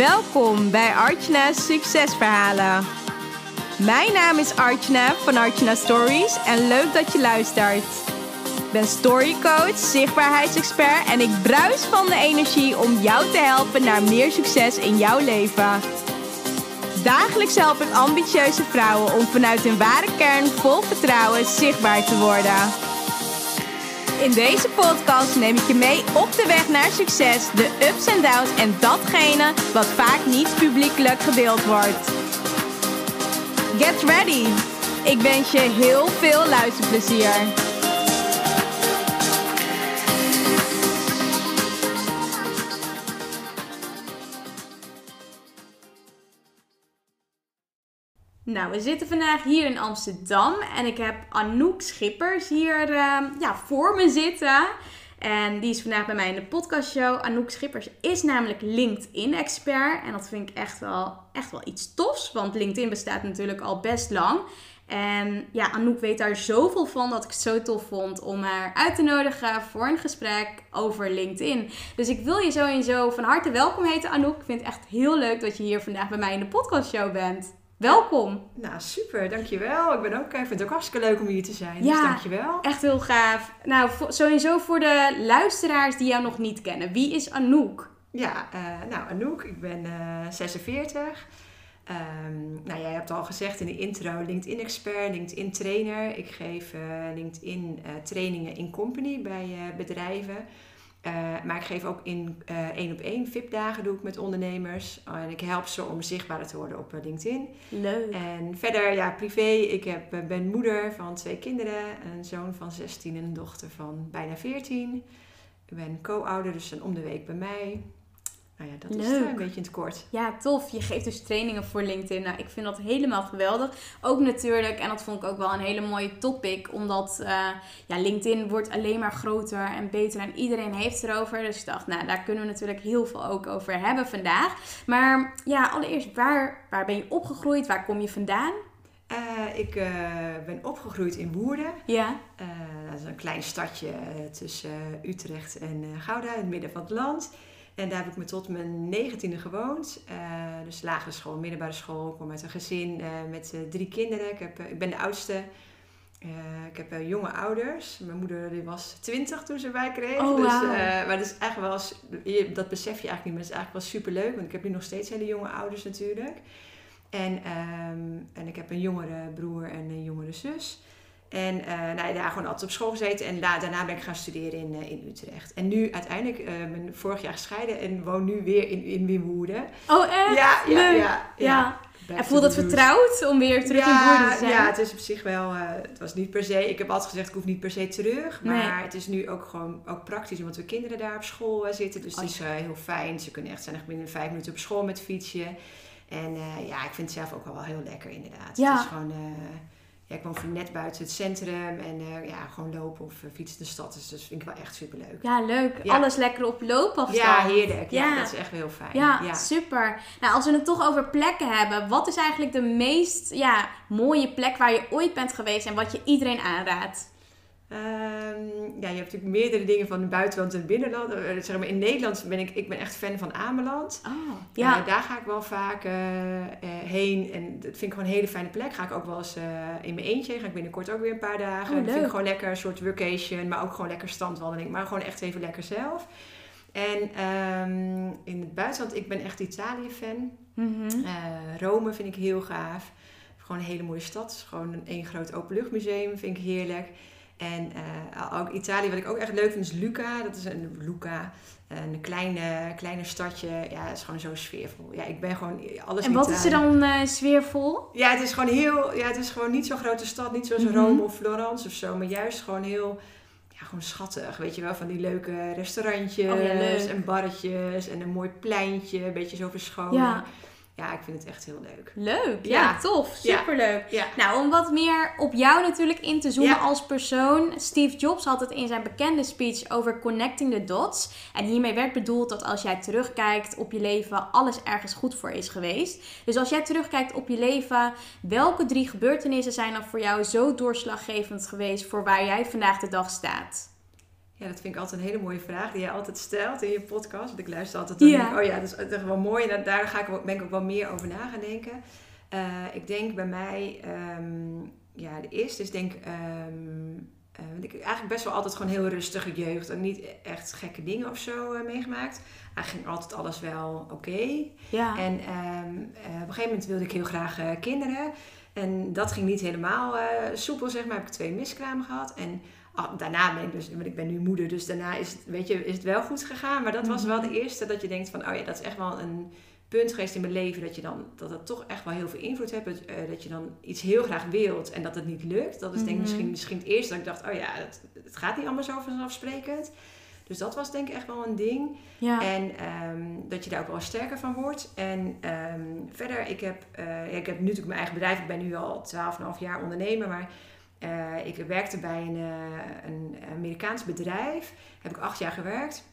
Welkom bij Archna's Succesverhalen. Mijn naam is Archna van Archna Stories en leuk dat je luistert. Ik ben storycoach, zichtbaarheidsexpert en ik bruis van de energie om jou te helpen naar meer succes in jouw leven. Dagelijks help ik ambitieuze vrouwen om vanuit hun ware kern vol vertrouwen zichtbaar te worden. In deze podcast neem ik je mee op de weg naar succes, de ups en downs en datgene wat vaak niet publiekelijk gedeeld wordt. Get ready! Ik wens je heel veel luisterplezier. Nou, we zitten vandaag hier in Amsterdam en ik heb Anouk Schippers hier uh, ja, voor me zitten. En die is vandaag bij mij in de podcastshow. Anouk Schippers is namelijk LinkedIn-expert. En dat vind ik echt wel, echt wel iets tofs, want LinkedIn bestaat natuurlijk al best lang. En ja, Anouk weet daar zoveel van dat ik het zo tof vond om haar uit te nodigen voor een gesprek over LinkedIn. Dus ik wil je sowieso van harte welkom heten, Anouk. Ik vind het echt heel leuk dat je hier vandaag bij mij in de podcastshow bent. Welkom. Nou, super, dankjewel. Ik, ben ook, ik vind het ook hartstikke leuk om hier te zijn. Dus ja, dus dankjewel. Echt heel gaaf. Nou, sowieso voor de luisteraars die jou nog niet kennen. Wie is Anouk? Ja, uh, nou Anouk, ik ben uh, 46. Um, nou, jij hebt al gezegd in de intro LinkedIn-expert, LinkedIn-trainer. Ik geef uh, LinkedIn-trainingen in company bij bedrijven. Uh, maar ik geef ook in uh, één op één VIP-dagen doe ik met ondernemers. en ik help ze om zichtbaarder te worden op LinkedIn. Leuk. En verder, ja, privé. Ik heb, ben moeder van twee kinderen. Een zoon van 16 en een dochter van bijna 14. Ik ben co-ouder, dus zijn om de week bij mij. Nou ja, dat is een beetje in het kort. Ja, tof. Je geeft dus trainingen voor LinkedIn. Nou, ik vind dat helemaal geweldig. Ook natuurlijk, en dat vond ik ook wel een hele mooie topic, omdat uh, ja, LinkedIn wordt alleen maar groter en beter en iedereen heeft erover. Dus ik dacht, nou, daar kunnen we natuurlijk heel veel ook over hebben vandaag. Maar ja, allereerst, waar, waar ben je opgegroeid? Waar kom je vandaan? Uh, ik uh, ben opgegroeid in Woerden. Ja. dat is een klein stadje tussen Utrecht en Gouda, in het midden van het land. En daar heb ik me tot mijn negentiende gewoond. Uh, dus lagere school, middelbare school. Ik kom uit een gezin uh, met uh, drie kinderen. Ik, heb, ik ben de oudste. ik heb jonge ouders. Mijn moeder die was twintig toen ze mij kreeg. Oh, dus, wow. maar dat is eigenlijk wel, dat besef je eigenlijk niet, maar het is eigenlijk wel super leuk. Want ik heb nu nog steeds hele jonge ouders natuurlijk. En, um, en ik heb een jongere broer en een jongere zus. En uh, nou, daar gewoon altijd op school gezeten. En daarna ben ik gaan studeren in, uh, in Utrecht. En nu uiteindelijk, uh, ben vorig jaar gescheiden en woon nu weer in, in Wimwoerden. Oh echt? Ja, ja, ja. ja. En voelt het vertrouwd om weer terug ja, in Woerden te zijn? Ja, het is op zich wel... het was niet per se... Ik heb altijd gezegd, ik hoef niet per se terug. Maar nee. het is nu ook gewoon ook praktisch. Omdat we kinderen daar op school zitten. Dus het is heel fijn. Ze kunnen echt zijn echt binnen vijf minuten op school met fietsje. En ja, ik vind het zelf ook wel heel lekker inderdaad. Ja. Het is gewoon ja, ik woon net buiten het centrum en uh, ja, gewoon lopen of uh, fietsen de stad. Dus dat vind ik wel echt super leuk. Ja, leuk. Ja. Alles lekker op loopafstand. Ja, heerlijk. Ja, ja, dat is echt heel fijn. Ja, ja, super. Nou, als we het toch over plekken hebben, wat is eigenlijk de meest ja, mooie plek waar je ooit bent geweest en wat je iedereen aanraadt? Um, ja, je hebt natuurlijk meerdere dingen van het buitenland en het binnenland. Uh, zeg maar, in Nederland ben ik, ik ben echt fan van Ameland. Oh, ja. Uh, daar ga ik wel vaak uh, heen. En dat vind ik gewoon een hele fijne plek. Ga ik ook wel eens in mijn eentje. Ga ik binnenkort ook weer een paar dagen. Oh, dat vind ik gewoon lekker, een soort vacation. Maar ook gewoon lekker standwandeling. Maar gewoon echt even lekker zelf. En um, in het buitenland, ik ben echt Italië-fan. Mm -hmm. Rome vind ik heel gaaf. Gewoon een hele mooie stad. Gewoon een één groot openluchtmuseum vind ik heerlijk. En uh, ook Italië, wat ik ook echt leuk vind, is Luca. Dat is een Luca, een kleine, kleine stadje. Ja, het is gewoon zo sfeervol. Ja, ik ben gewoon alles En wat is er dan uh, sfeervol? Ja, het is gewoon heel, ja, het is gewoon niet zo'n grote stad, niet zoals mm -hmm. Rome of Florence of zo, maar juist gewoon heel, ja, gewoon schattig. Weet je wel, van die leuke restaurantjes oh, ja, en barretjes en een mooi pleintje, een beetje zo verschonen. Ja. Ja, ik vind het echt heel leuk. Leuk, ja, ja. tof. Superleuk. Ja. Nou, om wat meer op jou natuurlijk in te zoomen als persoon. Steve Jobs had het in zijn bekende speech over connecting the dots. En hiermee werd bedoeld dat als jij terugkijkt op je leven, alles ergens goed voor is geweest. Dus als jij terugkijkt op je leven, welke drie gebeurtenissen zijn dan voor jou zo doorslaggevend geweest voor waar jij vandaag de dag staat? Ja, dat vind ik altijd een hele mooie vraag die jij altijd stelt in je podcast. Want ik luister altijd en Ja. denk ik, oh ja, dat is echt wel mooi. En daar ga ik, ben ik ook wel meer over na gaan denken. Eh, ik denk bij mij, ehm, ja, de eerste is denk eh, want ik heb eigenlijk best wel altijd gewoon heel rustige jeugd. En niet echt gekke dingen of zo eh, meegemaakt. Eigenlijk ging altijd alles wel oké. Ja. En ehm, eh, op een gegeven moment wilde ik heel graag kinderen. En dat ging niet helemaal soepel, zeg maar. Heb ik twee miskramen gehad. En ah, daarna ben ik dus, want ik ben nu moeder, dus daarna is het, weet je, is het wel goed gegaan. Maar dat was wel de eerste dat je denkt van, oh ja, dat is echt wel een punt geweest in mijn leven. Dat je dan, dat het toch echt wel heel veel invloed. Dat, eh, dat je dan iets heel graag wilt en dat het niet lukt. Dat is denk ik Mhm. misschien, misschien het eerste dat ik dacht, oh ja, het, het gaat niet allemaal zo vanzelfsprekend. Dus dat was denk ik echt wel een ding. ja. En ehm, dat je daar ook wel sterker van wordt. En ehm, verder, ik heb, eh, ja, ik heb nu natuurlijk mijn eigen bedrijf. Ik ben nu al 12,5 jaar ondernemer. Maar eh, ik werkte bij een, eh, een Amerikaans bedrijf. Heb ik acht jaar gewerkt.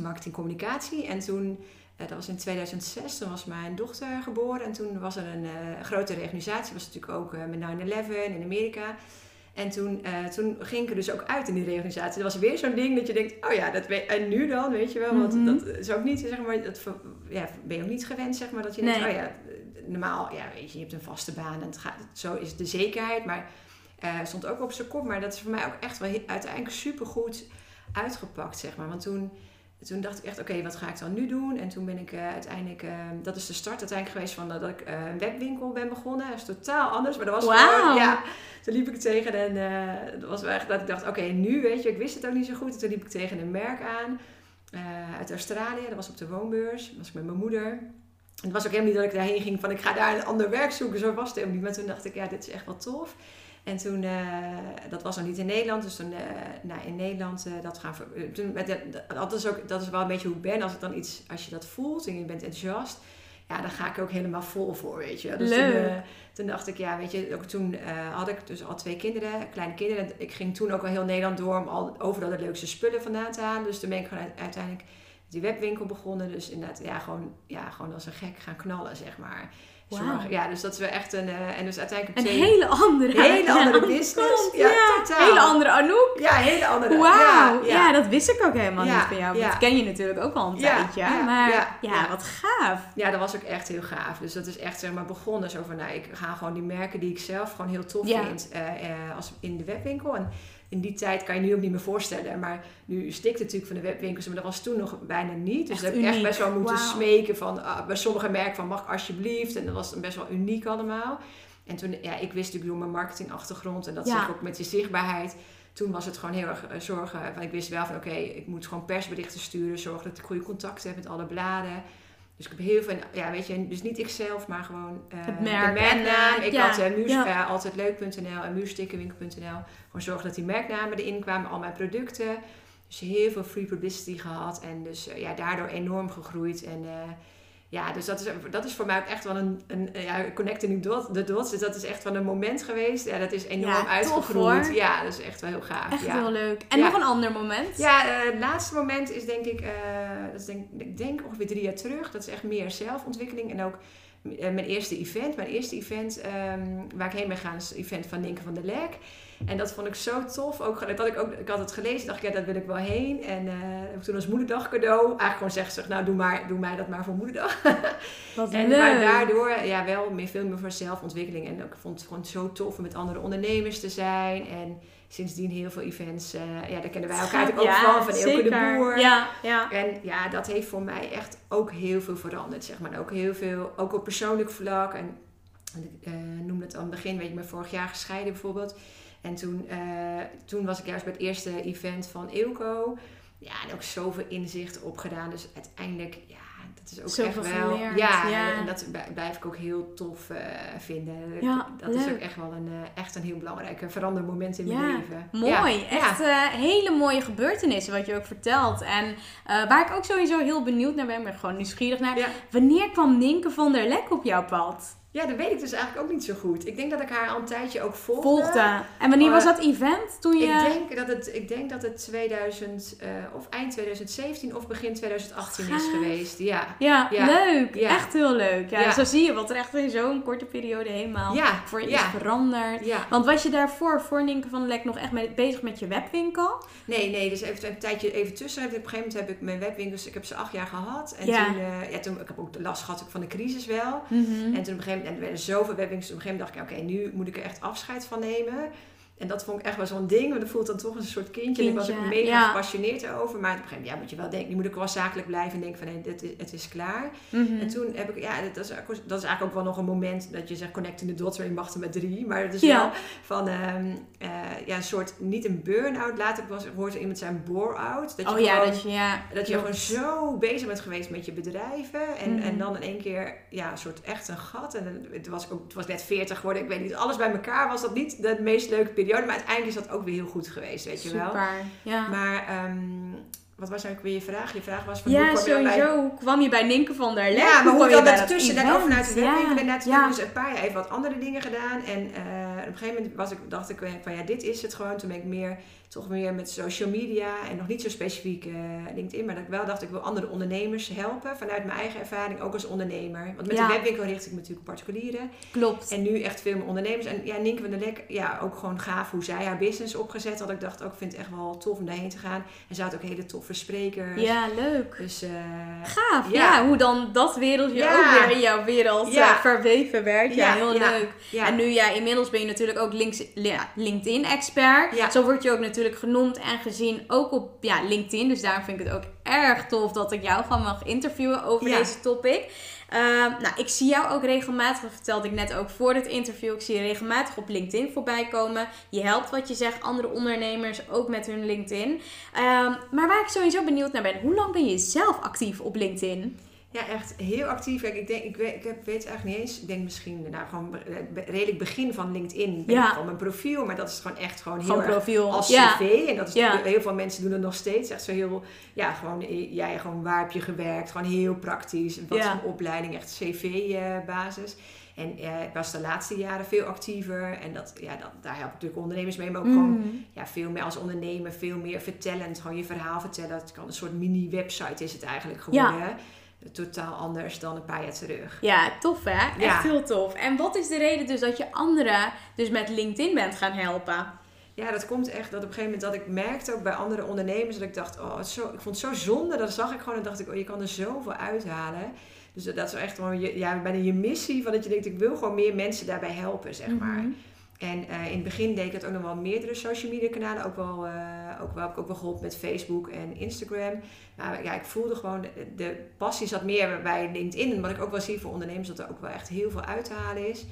Marketing communicatie. En toen, eh, dat was in 2006, toen was mijn dochter geboren. En toen was er een grote reorganisatie. was natuurlijk ook met 9-11 in Amerika. En toen, toen ging ik er dus ook uit in die reorganisatie. Dat was weer zo'n ding dat je denkt, oh ja, dat weet, en nu dan, weet je wel. Want Mhm. dat is ook niet, zeg maar, dat ja, ben je ook niet gewend, zeg maar. Dat je denkt, Nee. oh ja, normaal, ja, weet je, je hebt een vaste baan. En het gaat, zo is de zekerheid. Maar eh stond ook op zijn kop. Maar dat is voor mij ook echt wel uiteindelijk supergoed uitgepakt, zeg maar. Want toen, toen dacht ik echt, oké, wat ga ik dan nu doen? En toen ben ik eh, uiteindelijk, eh, dat is de start uiteindelijk geweest van dat ik eh, een webwinkel ben begonnen. Dat is totaal anders, maar dat was gewoon, ja. Toen liep ik tegen en dat was wel echt dat ik dacht, oké, nu weet je, ik wist het ook niet zo goed. En toen liep ik tegen een merk aan uit Australië. Dat was op de woonbeurs. Dat was ik met mijn moeder. En het was ook helemaal niet dat ik daarheen ging van ik ga daar een ander werk zoeken. Zo was het helemaal niet. Maar toen dacht ik, ja, dit is echt wel tof. En toen, eh, dat was nog niet in Nederland, dus toen eh, nou, in Nederland eh, dat gaan toen met dat, dat, is ook, dat is wel een beetje hoe ik ben. Als ik dan iets, als je dat voelt en je bent enthousiast, ja, dan ga ik er ook helemaal vol voor, weet je. Dus Toen, Leuk. eh, toen dacht ik, ja, weet je, ook toen had ik dus al twee kinderen, kleine kinderen. Ik ging toen ook al heel Nederland door om al overal de leukste spullen vandaan te halen. Dus toen ben ik gewoon uit- uiteindelijk die webwinkel begonnen. Dus inderdaad, ja, gewoon, ja, gewoon als een gek gaan knallen, zeg maar. Zorg- Ja, dus dat is wel echt een... eh, en dus uiteindelijk Een hele andere, hele andere ja, business. Ja, ja. totaal. Hele andere Anouk. Ja, hele andere. Wauw, ja, Ja, ja. dat wist ik ook helemaal niet van jou. Dat ken je natuurlijk ook al een tijdje. ja, maar ja, wat gaaf. Ja, dat was ook echt heel gaaf. Dus dat is echt zeg maar begonnen zo van, nou, ik ga gewoon die merken die ik zelf gewoon heel tof vind eh, eh, als in de webwinkel. En in die tijd kan je nu ook niet meer voorstellen. Maar nu stikt het natuurlijk van de webwinkels, maar dat was toen nog bijna niet. Dus Echt dat heb ik echt best wel moeten smeken van, ah, bij sommige merken van, mag alsjeblieft. En dat was dan best wel uniek allemaal. En toen, ja, ik wist natuurlijk door mijn marketingachtergrond en dat Ja. ook met die zichtbaarheid. Toen was het gewoon heel erg eh, zorgen. Want ik wist wel van oké, ik moet gewoon persberichten sturen. Zorgen dat ik goede contacten heb met alle bladen. Dus ik heb heel veel, ja weet je, dus niet ikzelf, maar gewoon eh, Het merk de merknaam. eh, ik ja, had uh, ja. altijd leuk.nl en muurstickerwinkel.nl. Gewoon zorgen dat die merknamen erin kwamen, al mijn producten. Dus heel veel free publicity gehad en dus ja, daardoor enorm gegroeid. En ja, dus dat is, dat is voor mij ook echt wel een, een ja, connecting dot, de dots. Dus dat is echt wel een moment geweest. Ja, dat is enorm Ja, uitgegroeid. Ja, dat is echt wel heel gaaf. Echt ja. heel leuk. En Ja. nog een ander moment. Ja, eh, het laatste moment is denk ik, eh, dat is denk, ik denk ongeveer drie jaar terug. Dat is echt meer zelfontwikkeling en ook mijn eerste event. Mijn eerste event ehm, waar ik heen ben gegaan is het event van Ninke van der Lek. En dat vond ik zo tof. Ook, dat ik, ook, ik had het gelezen, dacht ik, ja, daar wil ik wel heen. En eh, heb ik toen als moederdag cadeau eigenlijk gewoon zeggen, zeg, nou doe, maar, doe mij dat maar voor moederdag. Wat En leuk. maar daardoor ja, wel meer, veel meer voor zelfontwikkeling. En ook, ik vond het gewoon zo tof om met andere ondernemers te zijn. En sindsdien heel veel events. eh, ja, daar kennen wij elkaar natuurlijk ook van. Van Elke de. Boer. Ja, ja. En ja, dat heeft voor mij echt ook heel veel veranderd, zeg maar. Ook heel veel, ook op persoonlijk vlak. En ik eh, noemde het aan het begin, weet je, ben vorig jaar gescheiden bijvoorbeeld. En toen, eh, toen was ik juist bij het eerste event van Eelco. Ja, en ook zoveel inzicht opgedaan. Dus uiteindelijk, ja, dat is ook Zoveel echt wel... geleerd, ja, ja. en dat blijf ik ook heel tof eh, vinden. Ja, dat is ook echt wel een, eh, echt een heel belangrijk verandermoment in mijn leven. Mooi, Ja, echt eh, hele mooie gebeurtenissen wat je ook vertelt. En waar ik ook sowieso heel benieuwd naar ben, ben ik gewoon nieuwsgierig naar. Wanneer kwam Ninke van der Lek op jouw pad? Ja, dat weet ik dus eigenlijk ook niet zo goed. Ik denk dat ik haar al een tijdje ook volgde. Volgde. En wanneer was dat event? Toen je... Ik denk dat het, ik denk dat het 2000, eh, of eind 2017 of begin 2018 is geweest. Ja. Ja, Ja. leuk. Ja. Echt heel leuk. Ja, Ja. Zo zie je wat er echt in zo'n korte periode helemaal Ja, voor je is veranderd. Ja. Want was je daarvoor, voor Nienke van Lek, nog echt met, bezig met je webwinkel? Nee, nee, dus even een tijdje even tussen. Op een gegeven moment heb ik mijn webwinkels, ik heb ze acht jaar gehad. En Ja. toen, eh, ja, toen, ik heb ook last gehad van de crisis wel. Mhm. En toen op een gegeven moment, en er werden zoveel webwinkels, op een gegeven moment dacht ik, oké, nu moet ik er echt afscheid van nemen. En dat vond ik echt wel zo'n ding, want dat voelt dan toch een soort kindje. En ik was ook Kindje, mega ja. gepassioneerd over. Maar op een gegeven moment ja, moet je wel denken, nu moet ik wel zakelijk blijven en denken van, nee, dit is, het is klaar. Mhm. En toen heb ik, ja, dat is, dat is eigenlijk ook wel nog een moment dat je zegt connecting the dots, waarin je mag er met drie. Maar het is Ja. wel van, ehm, eh, ja, een soort, niet een burn-out. Later was, hoorde iemand zijn bore-out. Dat je oh ja, gewoon- dat je, ja. dat je gewoon zo bezig bent geweest met je bedrijven. En, Mhm. en dan in één keer, ja, een soort echt een gat. En het was, ik ook, het was net 40 geworden. Ik weet niet, alles bij elkaar was dat niet de meest leuke periode. Maar uiteindelijk is dat ook weer heel goed geweest, weet je wel. Super, ja. Maar, ehm, wat was eigenlijk weer je vraag? Je vraag was van hoe ja, kwam je dan bij- sowieso. Hoe kwam je bij Nienke van der Lek? ja, maar kwam hoe je dat tussen? En ook event? vanuit de webwinkel. En net ja. dus een paar jaar even wat andere dingen gedaan. En eh, op een gegeven moment was ik, dacht ik van ja, dit is het gewoon. Toen ben ik meer, toch meer met social media. En nog niet zo specifiek eh, LinkedIn. Maar dat ik wel dacht, ik wil andere ondernemers helpen. Vanuit mijn eigen ervaring, ook als ondernemer. Want met Ja. de webwinkel richt ik me natuurlijk op particulieren. Klopt. En nu echt veel meer ondernemers. En ja, Nienke van der Lek, ja, ook gewoon gaaf hoe zij haar business opgezet had. Ik dacht ook, ik vind het echt wel tof om daarheen te gaan. En ze had ook hele toffe sprekers. ja, leuk. Dus eh, Gaaf, Ja. ja. Hoe dan dat wereldje Ja. ook weer in jouw wereld Ja. eh, verweven werd. Ja, heel leuk. ja. En nu, ja, inmiddels ben je natuurlijk ook LinkedIn-expert. Ja. Zo word je ook natuurlijk genoemd en gezien ook op ja, LinkedIn. Dus daarom vind ik het ook erg tof dat ik jou gewoon mag interviewen over deze topic. Ehm, nou, ik zie jou ook regelmatig, dat vertelde ik net ook voor het interview, ik zie je regelmatig op LinkedIn voorbij komen. Je helpt wat je zegt, andere ondernemers ook met hun LinkedIn. Ehm, maar waar ik sowieso benieuwd naar ben, hoe lang ben je zelf actief op LinkedIn? Ja, echt heel actief. Kijk, ik, denk, ik, weet, ik heb, weet eigenlijk niet eens. Ik denk misschien, nou, gewoon be- redelijk begin van LinkedIn. Ben Ja. gewoon mijn profiel, maar dat is gewoon echt gewoon heel profiel. als ja. cv. En dat is Ja. heel veel mensen doen het nog steeds. Echt zo heel, ja, gewoon, eh, jij gewoon waar heb je gewerkt? Gewoon heel praktisch. Wat Ja. voor een opleiding, echt cv-basis. En eh, ik was de laatste jaren veel actiever. En dat, ja, dat, daar help ik natuurlijk ondernemers mee. Maar ook gewoon Mhm. ja, veel meer als ondernemer, veel meer vertellend. Gewoon je verhaal vertellen. Het kan een soort mini-website is het eigenlijk geworden. Totaal anders dan een paar jaar terug. Ja, tof hè? Echt Ja. heel tof. En wat is de reden dus dat je anderen dus met LinkedIn bent gaan helpen? Ja, dat komt echt dat op een gegeven moment dat ik merkte ook bij andere ondernemers dat ik dacht, oh, het is zo, ik vond het zo zonde. Dat zag ik gewoon en dacht ik, oh, je kan er zoveel uithalen. Dus dat is echt gewoon je, ja, bijna je missie van dat je denkt, ik wil gewoon meer mensen daarbij helpen, zeg maar. Mhm. En eh, in het begin deed ik het ook nog wel meerdere social media kanalen. Ook wel, eh, ook wel, heb ik ook wel geholpen met Facebook en Instagram. Maar ja, ik voelde gewoon, de, de passie zat meer bij LinkedIn. En wat ik ook wel zie voor ondernemers, dat er ook wel echt heel veel uit te halen is.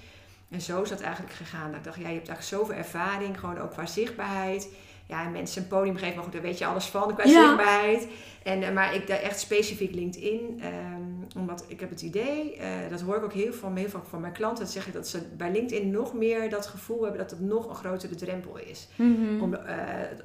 En zo is dat eigenlijk gegaan. Dat ik dacht, ja, je hebt eigenlijk zoveel ervaring, gewoon ook qua zichtbaarheid. Ja, en mensen een podium geven, maar goed, daar weet je alles van, qua Ja. zichtbaarheid. En, eh, maar ik daar echt specifiek LinkedIn, ehm, omdat ik heb het idee, eh, dat hoor ik ook heel van, heel van, van mijn klanten, dat zeggen dat ze bij LinkedIn nog meer dat gevoel hebben dat het nog een grotere drempel is. Mhm. Om, eh,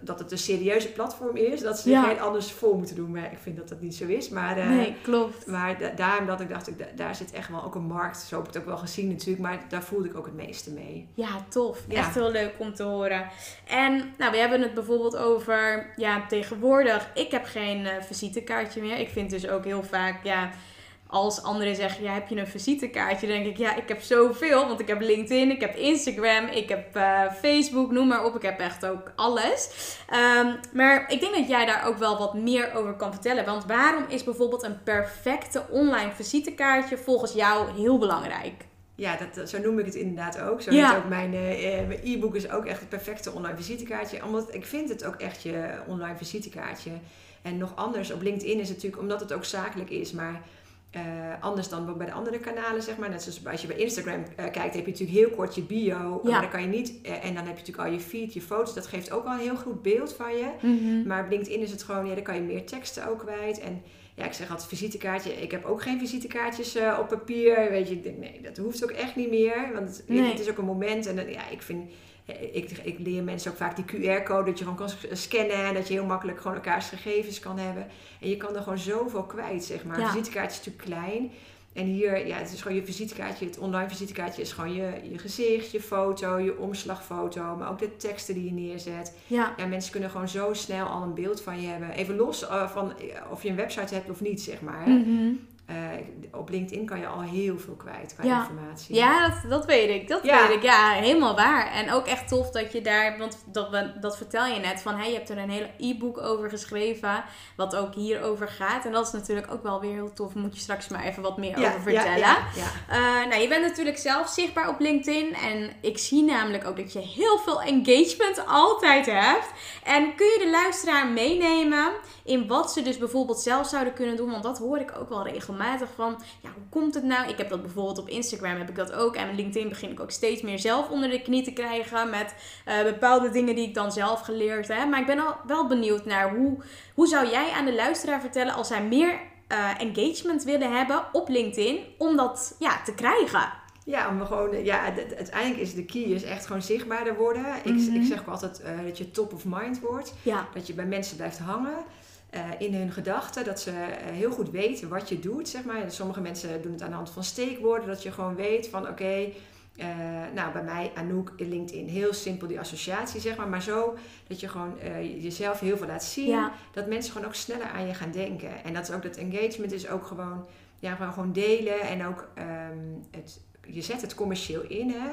dat het een serieuze platform is, dat ze Ja. geen anders vol moeten doen. Maar ik vind dat dat niet zo is. Maar, eh, nee, klopt. maar da- daarom dat ik dacht, ik, da- daar zit echt wel ook een markt. Zo heb ik het ook wel gezien natuurlijk, maar daar voelde ik ook het meeste mee. Ja, tof. Ja. Echt heel leuk om te horen. En nou, we hebben het bijvoorbeeld over, ja, tegenwoordig, ik heb geen eh, visitekaartje meer. Ik vind dus ook heel vaak, ja, als anderen zeggen, ja, heb je een visitekaartje? Dan denk ik, ja, ik heb zoveel. Want ik heb LinkedIn, ik heb Instagram, ik heb eh, Facebook, noem maar op. Ik heb echt ook alles. Ehm, maar ik denk dat jij daar ook wel wat meer over kan vertellen. Want waarom is bijvoorbeeld een perfecte online visitekaartje volgens jou heel belangrijk? Ja, dat, zo noem ik het inderdaad ook. Zo Ja. ook mijn eh, eh, mijn e-book is ook echt het perfecte online visitekaartje. Omdat ik vind het ook echt je online visitekaartje. En nog anders, op LinkedIn is het natuurlijk, omdat het ook zakelijk is, maar eh, anders dan bij de andere kanalen, zeg maar. Net zoals als je bij Instagram eh, kijkt, heb je natuurlijk heel kort je bio. Ja. Maar dan kan je niet, eh, en dan heb je natuurlijk al je feed, je foto's. Dat geeft ook al een heel goed beeld van je. Maar op LinkedIn is het gewoon, ja, dan kan je meer teksten ook kwijt. En ja, ik zeg altijd visitekaartje. Ik heb ook geen visitekaartjes op papier. Weet je, ik denk, nee, dat hoeft ook echt niet meer. Want het, Nee. het is ook een moment. En ja, ik vind, ik, ik leer mensen ook vaak die QR-code, dat je gewoon kan scannen. En dat je heel makkelijk gewoon elkaars gegevens kan hebben. En je kan er gewoon zoveel kwijt, zeg maar. Ja. Een visitekaartje is natuurlijk klein. En hier, ja, het is gewoon je visitekaartje. Het online visitekaartje is gewoon je, je gezicht, je foto, je omslagfoto. Maar ook de teksten die je neerzet. Ja. Ja, mensen kunnen gewoon zo snel al een beeld van je hebben. Even los uh, van of je een website hebt of niet, zeg maar. Mm -hmm. Uh, op LinkedIn kan je al heel veel kwijt qua ja. informatie. Ja, dat, dat weet ik. Dat Ja. weet ik. Ja, helemaal waar. En ook echt tof dat je daar, want dat, dat vertel je net, van hey, je hebt er een hele e-book over geschreven, wat ook hierover gaat. En dat is natuurlijk ook wel weer heel tof. Moet je straks maar even wat meer Ja, over vertellen. Eh, nou, je bent natuurlijk zelf zichtbaar op LinkedIn. En ik zie namelijk ook dat je heel veel engagement altijd hebt. En kun je de luisteraar meenemen in wat ze dus bijvoorbeeld zelf zouden kunnen doen? Want dat hoor ik ook wel regelmatig van. Ja, hoe komt het nou? Ik heb dat bijvoorbeeld op Instagram heb ik dat ook. En LinkedIn begin ik ook steeds meer zelf onder de knie te krijgen. Met eh, bepaalde dingen die ik dan zelf geleerd heb. Maar ik ben al wel benieuwd naar hoe, hoe zou jij aan de luisteraar vertellen als zij meer eh, engagement willen hebben op LinkedIn om dat ja, te krijgen? Ja, om gewoon, ja, uiteindelijk is de key is echt gewoon zichtbaarder worden. Ik, Mhm. ik zeg ook altijd eh, dat je top of mind wordt. Ja, Dat je bij mensen blijft hangen in hun gedachten. Dat ze eh, heel goed weten wat je doet, zeg maar. Sommige mensen doen het aan de hand van steekwoorden. Dat je gewoon weet van, oké, eh, nou bij mij Anouk in LinkedIn. Heel simpel die associatie, zeg maar. Maar zo dat je gewoon eh, jezelf heel veel laat zien. ja, Dat mensen gewoon ook sneller aan je gaan denken. En dat is ook dat engagement is ook gewoon, ja, gewoon, delen. En ook, ehm, het, je zet het commercieel in, hè.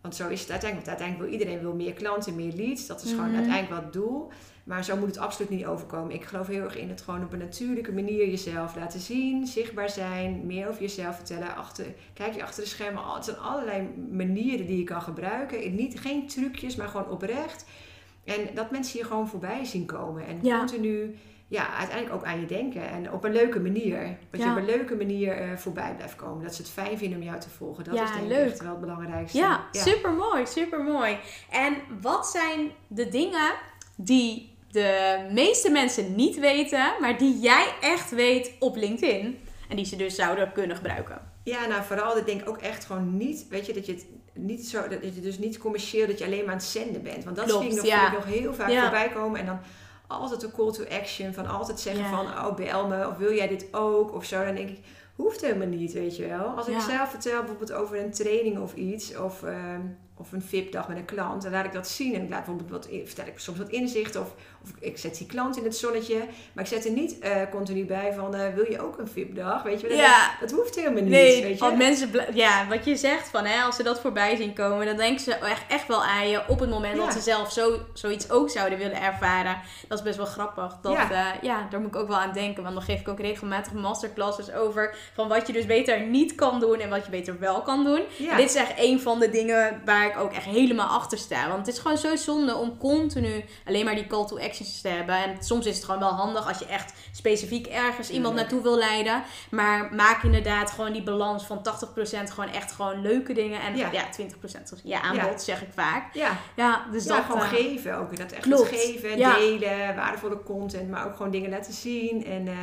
Want zo is het uiteindelijk. Want uiteindelijk wil iedereen wil meer klanten, meer leads. Dat is gewoon Mhm. uiteindelijk wel het doel. Maar zo moet het absoluut niet overkomen. Ik geloof heel erg in het gewoon op een natuurlijke manier jezelf laten zien. Zichtbaar zijn. Meer over jezelf vertellen. Achter, kijk je achter de schermen. Het zijn allerlei manieren die je kan gebruiken. Niet, geen trucjes, maar gewoon oprecht. En dat mensen hier gewoon voorbij zien komen. En Ja. continu ja, uiteindelijk ook aan je denken. En op een leuke manier. Dat Ja. je op een leuke manier eh, voorbij blijft komen. Dat ze het fijn vinden om jou te volgen. Dat Ja, is denk ik echt wel het belangrijkste. ja, super mooi, super mooi. En wat zijn de dingen die de meeste mensen niet weten, maar die jij echt weet op LinkedIn? En die ze dus zouden kunnen gebruiken. Ja, nou vooral, ik denk ook echt gewoon niet, weet je, dat je het niet zo, dat je dus niet commercieel, dat je alleen maar aan het zenden bent. Want dat Klopt, zie ik nog, ja. vind ik nog heel vaak Ja. voorbij komen. En dan altijd een call to action, van altijd zeggen Ja. van, oh bel me, of wil jij dit ook, of zo. Dan denk ik, hoeft helemaal niet, weet je wel. Als ik zelf vertel bijvoorbeeld over een training of iets, of, ehm, of een VIP-dag met een klant, dan laat ik dat zien. En ik laat bijvoorbeeld wat, vertel ik soms wat inzicht, of, of ik zet die klant in het zonnetje. Maar ik zet er niet eh, continu bij van, eh, wil je ook een VIP-dag, weet je wel. Ja. Dat, dat hoeft helemaal niet, Nee, weet je. want mensen, ja, wat je zegt van, hè, als ze dat voorbij zien komen, dan denken ze echt, echt wel aan je op het moment Ja. dat ze zelf zo, zoiets ook zouden willen ervaren. Dat is best wel grappig. Dat, Ja. ja. ja, daar moet ik ook wel aan denken, want dan geef ik ook regelmatig masterclasses over van wat je dus beter niet kan doen en wat je beter wel kan doen. Ja. En dit is echt een van de dingen waar ik ook echt helemaal achter sta. Want het is gewoon zo zonde om continu alleen maar die call to actions te hebben. En soms is het gewoon wel handig als je echt specifiek ergens iemand Tuurlijk. naartoe wil leiden. Maar maak inderdaad gewoon die balans van 80% gewoon echt gewoon leuke dingen. En Ja. ja, 20% ja, aanbod zeg ik vaak. Ja, Ja, dus dat... gewoon eh, geven ook. Dat echt geven, delen, waardevolle content, maar ook gewoon dingen laten zien. En eh,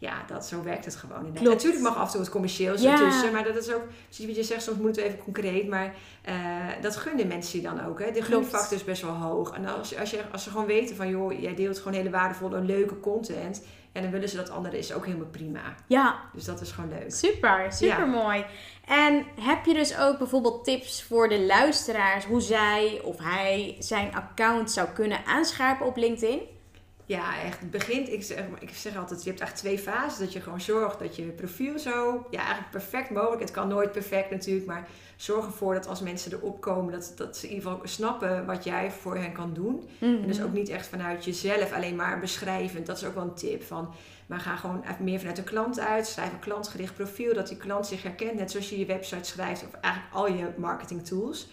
ja, dat, zo werkt het gewoon. Natuurlijk mag af en toe het commercieel Ja. tussen, maar dat is ook, precies wat je zegt, soms moet het even concreet, maar eh, dat gunnen mensen je dan ook. Hè? De gunfactor is best wel hoog. En als, als, je, als ze gewoon weten van, joh, jij deelt gewoon hele waardevolle, leuke content, en dan willen ze dat andere is ook helemaal prima. ja, Dus dat is gewoon leuk. Super, super mooi. En heb je dus ook bijvoorbeeld tips voor de luisteraars hoe zij of hij zijn account zou kunnen aanscherpen op LinkedIn? Ja, echt. Het begint, ik zeg, ik zeg altijd, je hebt eigenlijk twee fases. Dat je gewoon zorgt dat je profiel zo, ja, eigenlijk perfect mogelijk. Het kan nooit perfect natuurlijk, maar zorg ervoor dat als mensen erop komen, dat, dat ze in ieder geval snappen wat jij voor hen kan doen. En dus ook niet echt vanuit jezelf alleen maar beschrijvend. Dat is ook wel een tip van. Maar ga gewoon even meer vanuit de klant uit. Schrijf een klantgericht profiel, dat die klant zich herkent. Net zoals je je website schrijft of eigenlijk al je marketing tools.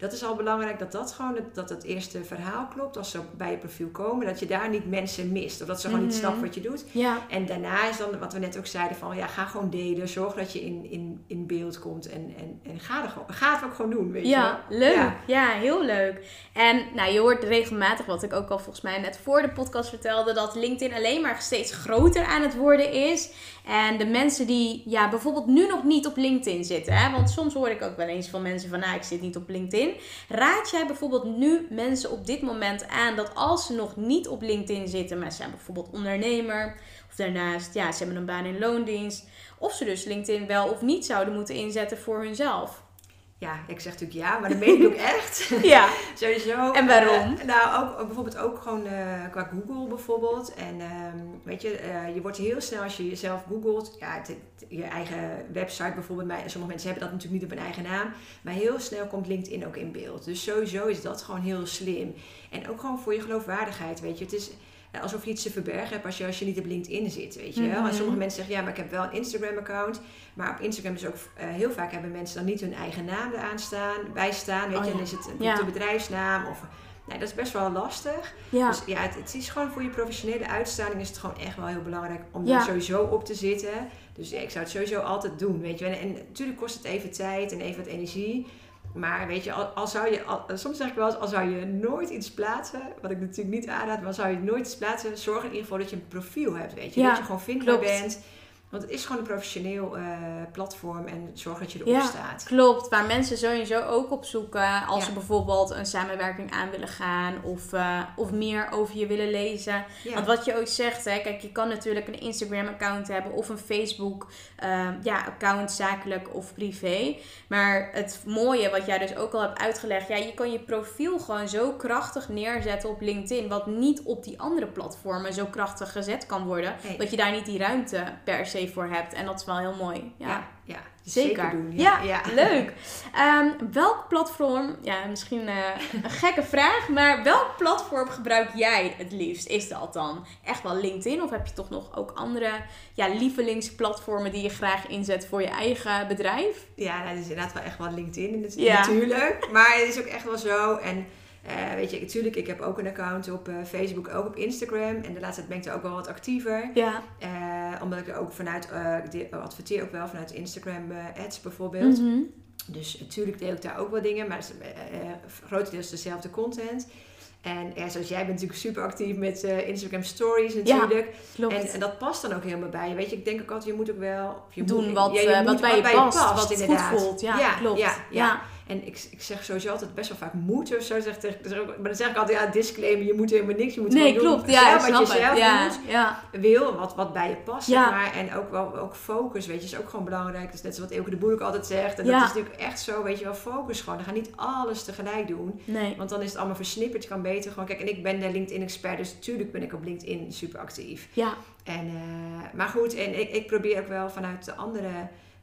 Dat is al belangrijk dat dat gewoon dat het eerste verhaal klopt. Als ze bij je profiel komen, dat je daar niet mensen mist. Of dat ze gewoon niet Mhm. snappen wat je doet. Ja, En daarna is dan wat we net ook zeiden van ja, ga gewoon delen. Zorg dat je in, in, in beeld komt. En, en, en ga, er gewoon, ga het ook gewoon doen, weet Ja, je leuk. Ja. Ja. heel leuk. En nou, je hoort regelmatig, wat ik ook al volgens mij net voor de podcast vertelde, dat LinkedIn alleen maar steeds groter aan het worden is. En de mensen die ja, bijvoorbeeld nu nog niet op LinkedIn zitten, hè, want soms hoor ik ook wel eens van mensen van, nou, ik zit niet op LinkedIn. Raad jij bijvoorbeeld nu mensen op dit moment aan dat als ze nog niet op LinkedIn zitten, maar ze zijn bijvoorbeeld ondernemer, of daarnaast, ja, ze hebben een baan in loondienst, of ze dus LinkedIn wel of niet zouden moeten inzetten voor hunzelf? Ja, ik zeg natuurlijk ja, maar dat meen ik ook echt. Ja. Sowieso. En waarom? eh, nou, ook, ook bijvoorbeeld ook gewoon eh, qua Google bijvoorbeeld. En ehm, weet je, eh, je wordt heel snel als je jezelf googelt. Ja, het- het- je eigen website bijvoorbeeld. Maar sommige mensen hebben dat natuurlijk niet op hun eigen naam. Maar heel snel komt LinkedIn ook in beeld. Dus sowieso is dat gewoon heel slim. En ook gewoon voor je geloofwaardigheid, weet je. Het is alsof je iets te verbergen hebt als je, als je niet op LinkedIn zit, weet je wel. Mhm. En sommige mensen zeggen, ja, maar ik heb wel een Instagram-account. Maar op Instagram is ook eh, heel vaak hebben mensen dan niet hun eigen naam eraan staan, bij staan. Weet Oh, je, dan is het een Ja. de bedrijfsnaam of... Nee, dat is best wel lastig. Ja. Dus ja, het, het is gewoon voor je professionele uitstraling is het gewoon echt wel heel belangrijk om Ja. daar sowieso op te zitten. Dus ja, ik zou het sowieso altijd doen, weet je. En, en natuurlijk kost het even tijd en even wat energie. Maar weet je, al, al zou je, al- soms zeg ik wel eens, al zou je nooit iets plaatsen, wat ik natuurlijk niet aanraad, maar zou je nooit iets plaatsen, zorg in ieder geval dat je een profiel hebt, weet je. Ja, dat je gewoon vindbaar klopt. bent. Want het is gewoon een professioneel eh, platform en zorg dat je erop Ja. staat. Klopt, waar mensen sowieso ook op zoeken als Ja. ze bijvoorbeeld een samenwerking aan willen gaan of, eh, of meer over je willen lezen. Ja. Want wat je ook zegt, hè, kijk, je kan natuurlijk een Instagram-account hebben of een Facebook-account, zakelijk of privé. Maar het mooie, wat jij dus ook al hebt uitgelegd, ja, je kan je profiel gewoon zo krachtig neerzetten op LinkedIn, wat niet op die andere platformen zo krachtig gezet kan worden, Nee. dat je daar niet die ruimte per se voor hebt. En dat is wel heel mooi. ja, ja. ja, Zeker. doen. Ja, leuk. Ehm, welk platform, ja, misschien eh, een gekke vraag, maar welk platform gebruik jij het liefst? Is dat dan echt wel LinkedIn of heb je toch nog ook andere ja, lievelingsplatformen die je graag inzet voor je eigen bedrijf? Ja, nou, dat is inderdaad wel echt wel LinkedIn Ja. natuurlijk. Maar het is ook echt wel zo. En eh, weet je, natuurlijk, ik heb ook een account op eh, Facebook, ook op Instagram. En de laatste tijd ben ik er ook wel wat actiever. Ja. Eh, omdat ik er ook vanuit, ik adverteer ook wel vanuit Instagram ads bijvoorbeeld. Mhm. Dus natuurlijk deel ik daar ook wel dingen, maar het is grotendeels dezelfde content. En ja, zoals jij bent natuurlijk super actief met Instagram stories natuurlijk. Klopt. En, en dat past dan ook helemaal bij je. Weet je, ik denk ook altijd, je moet ook wel... Je Doen moet, wat, ja, je moet wat bij je past, wat goed inderdaad. voelt. Ja, klopt. Ja, ja. En ik, ik zeg sowieso altijd best wel vaak moet of zo. Zeg, tegen- maar dan zeg ik altijd, ja, disclaimer, je moet helemaal niks. Je moet Nee, gewoon klopt. doen Ja, wat je zelf. Ja, wil, wat, wat bij je past, Ja. zeg maar. En ook wel ook focus, weet je, is ook gewoon belangrijk. Dus net zoals wat Elke de Boer ook altijd zegt. En dat is natuurlijk echt zo, weet je wel, focus gewoon. Dan ga niet alles tegelijk doen. Nee. Want dan is het allemaal versnipperd. Je kan beter gewoon... Kijk, en ik ben de LinkedIn-expert, dus natuurlijk ben ik op LinkedIn super actief. Ja. En, eh, maar goed, en ik, ik probeer ook wel vanuit de andere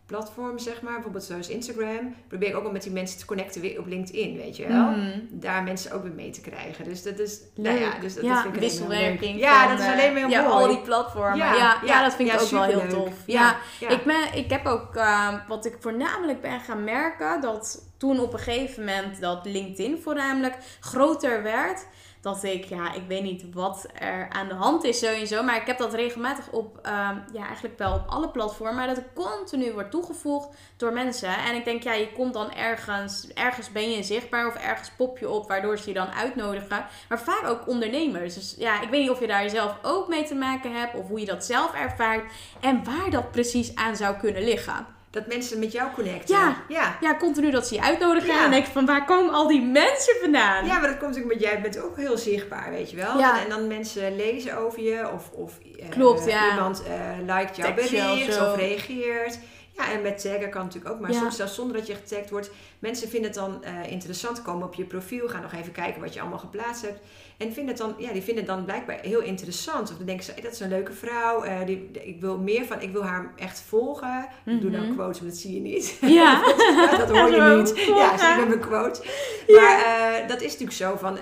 platformen, zeg maar, bijvoorbeeld zoals Instagram, probeer ik ook wel met die mensen te connecten weer op LinkedIn, weet je wel. Mhm. Daar mensen ook weer mee te krijgen. Dus dat is, Leuk. nou ja, dus dat, ja, dat vind ik alleen maar wisselwerking. Ja, van, dat is eh, alleen maar heel ja, mooi. al die platformen. Ja, Ja, dat vind ik ook wel heel tof. Ja. Ik, ben, ik heb ook, eh, wat ik voornamelijk ben gaan merken, dat toen op een gegeven moment dat LinkedIn voornamelijk groter werd, dat ik, ja, ik weet niet wat er aan de hand is sowieso, maar ik heb dat regelmatig op, ehm, ja, eigenlijk wel op alle platformen, maar dat het continu wordt toegevoegd door mensen. En ik denk, ja, je komt dan ergens, ergens ben je zichtbaar of ergens pop je op, waardoor ze je dan uitnodigen. Maar vaak ook ondernemers. Dus ja, ik weet niet of je daar zelf ook mee te maken hebt of hoe je dat zelf ervaart en waar dat precies aan zou kunnen liggen. Dat mensen met jou connecten. Ja. Ja. Ja, continu dat ze je uitnodigen. Ja. En dan denk ik van, waar komen al die mensen vandaan? Ja, maar dat komt natuurlijk met jij bent ook heel zichtbaar, weet je wel. Ja. En, en dan mensen lezen over je of, of eh, ja. iemand eh liked jouw bericht of reageert. Ja, en met taggen kan natuurlijk ook, maar Ja. soms zelfs zonder dat je getagd wordt. Mensen vinden het dan eh, interessant, komen op je profiel, gaan nog even kijken wat je allemaal geplaatst hebt. En vinden het dan, ja, die vinden het dan blijkbaar heel interessant. Of dan denken ze, hey, dat is een leuke vrouw, eh, die, ik wil meer van, ik wil haar echt volgen. Ik doe dan Mhm. quotes, maar dat zie je niet. Ja. dat hoor je niet. Ja, zeg met mijn quote. Maar eh, dat is natuurlijk zo van,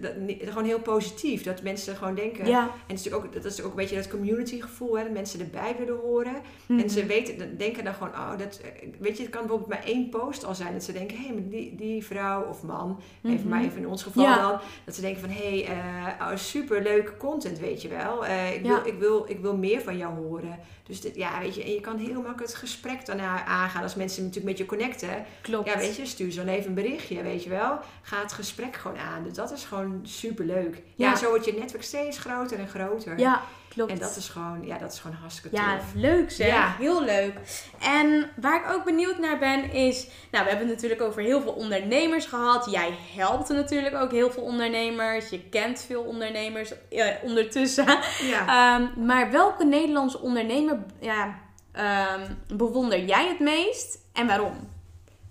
dat, gewoon heel positief. Dat mensen gewoon denken. Ja. En het is natuurlijk ook, dat is ook een beetje dat community gevoel, hè, dat mensen erbij willen horen. Mhm. En ze weten, dan denken dan gewoon, oh, dat, eh, weet je, het kan bijvoorbeeld maar één post al zijn. Dat ze denken, hé, hey, die, die vrouw of man, even Mhm. maar even in ons geval Ja. dan, dat ze denken van, hé, hey, eh, oh, super leuke content, weet je wel. Eh, ik, Ja. wil, ik, wil, ik wil meer van jou horen. Dus dit, ja, weet je, en je kan heel makkelijk het gesprek daarna aangaan als mensen natuurlijk met je connecten. Klopt. Ja, weet je, stuur zo even een berichtje, weet je wel. Ga het gesprek gewoon aan. Dus dat is gewoon super leuk. Ja, Ja. zo wordt je netwerk steeds groter en groter. Ja, klopt. En dat is gewoon, ja, dat is gewoon hartstikke Ja, tof. leuk zeg. Ja. Heel leuk. En waar ik ook benieuwd naar ben is... Nou, we hebben het natuurlijk over heel veel ondernemers gehad. Jij helpt natuurlijk ook heel veel ondernemers. Je kent veel ondernemers eh, ondertussen. Ja. Ehm, maar welke Nederlandse ondernemer ja, ehm, bewonder jij het meest en waarom?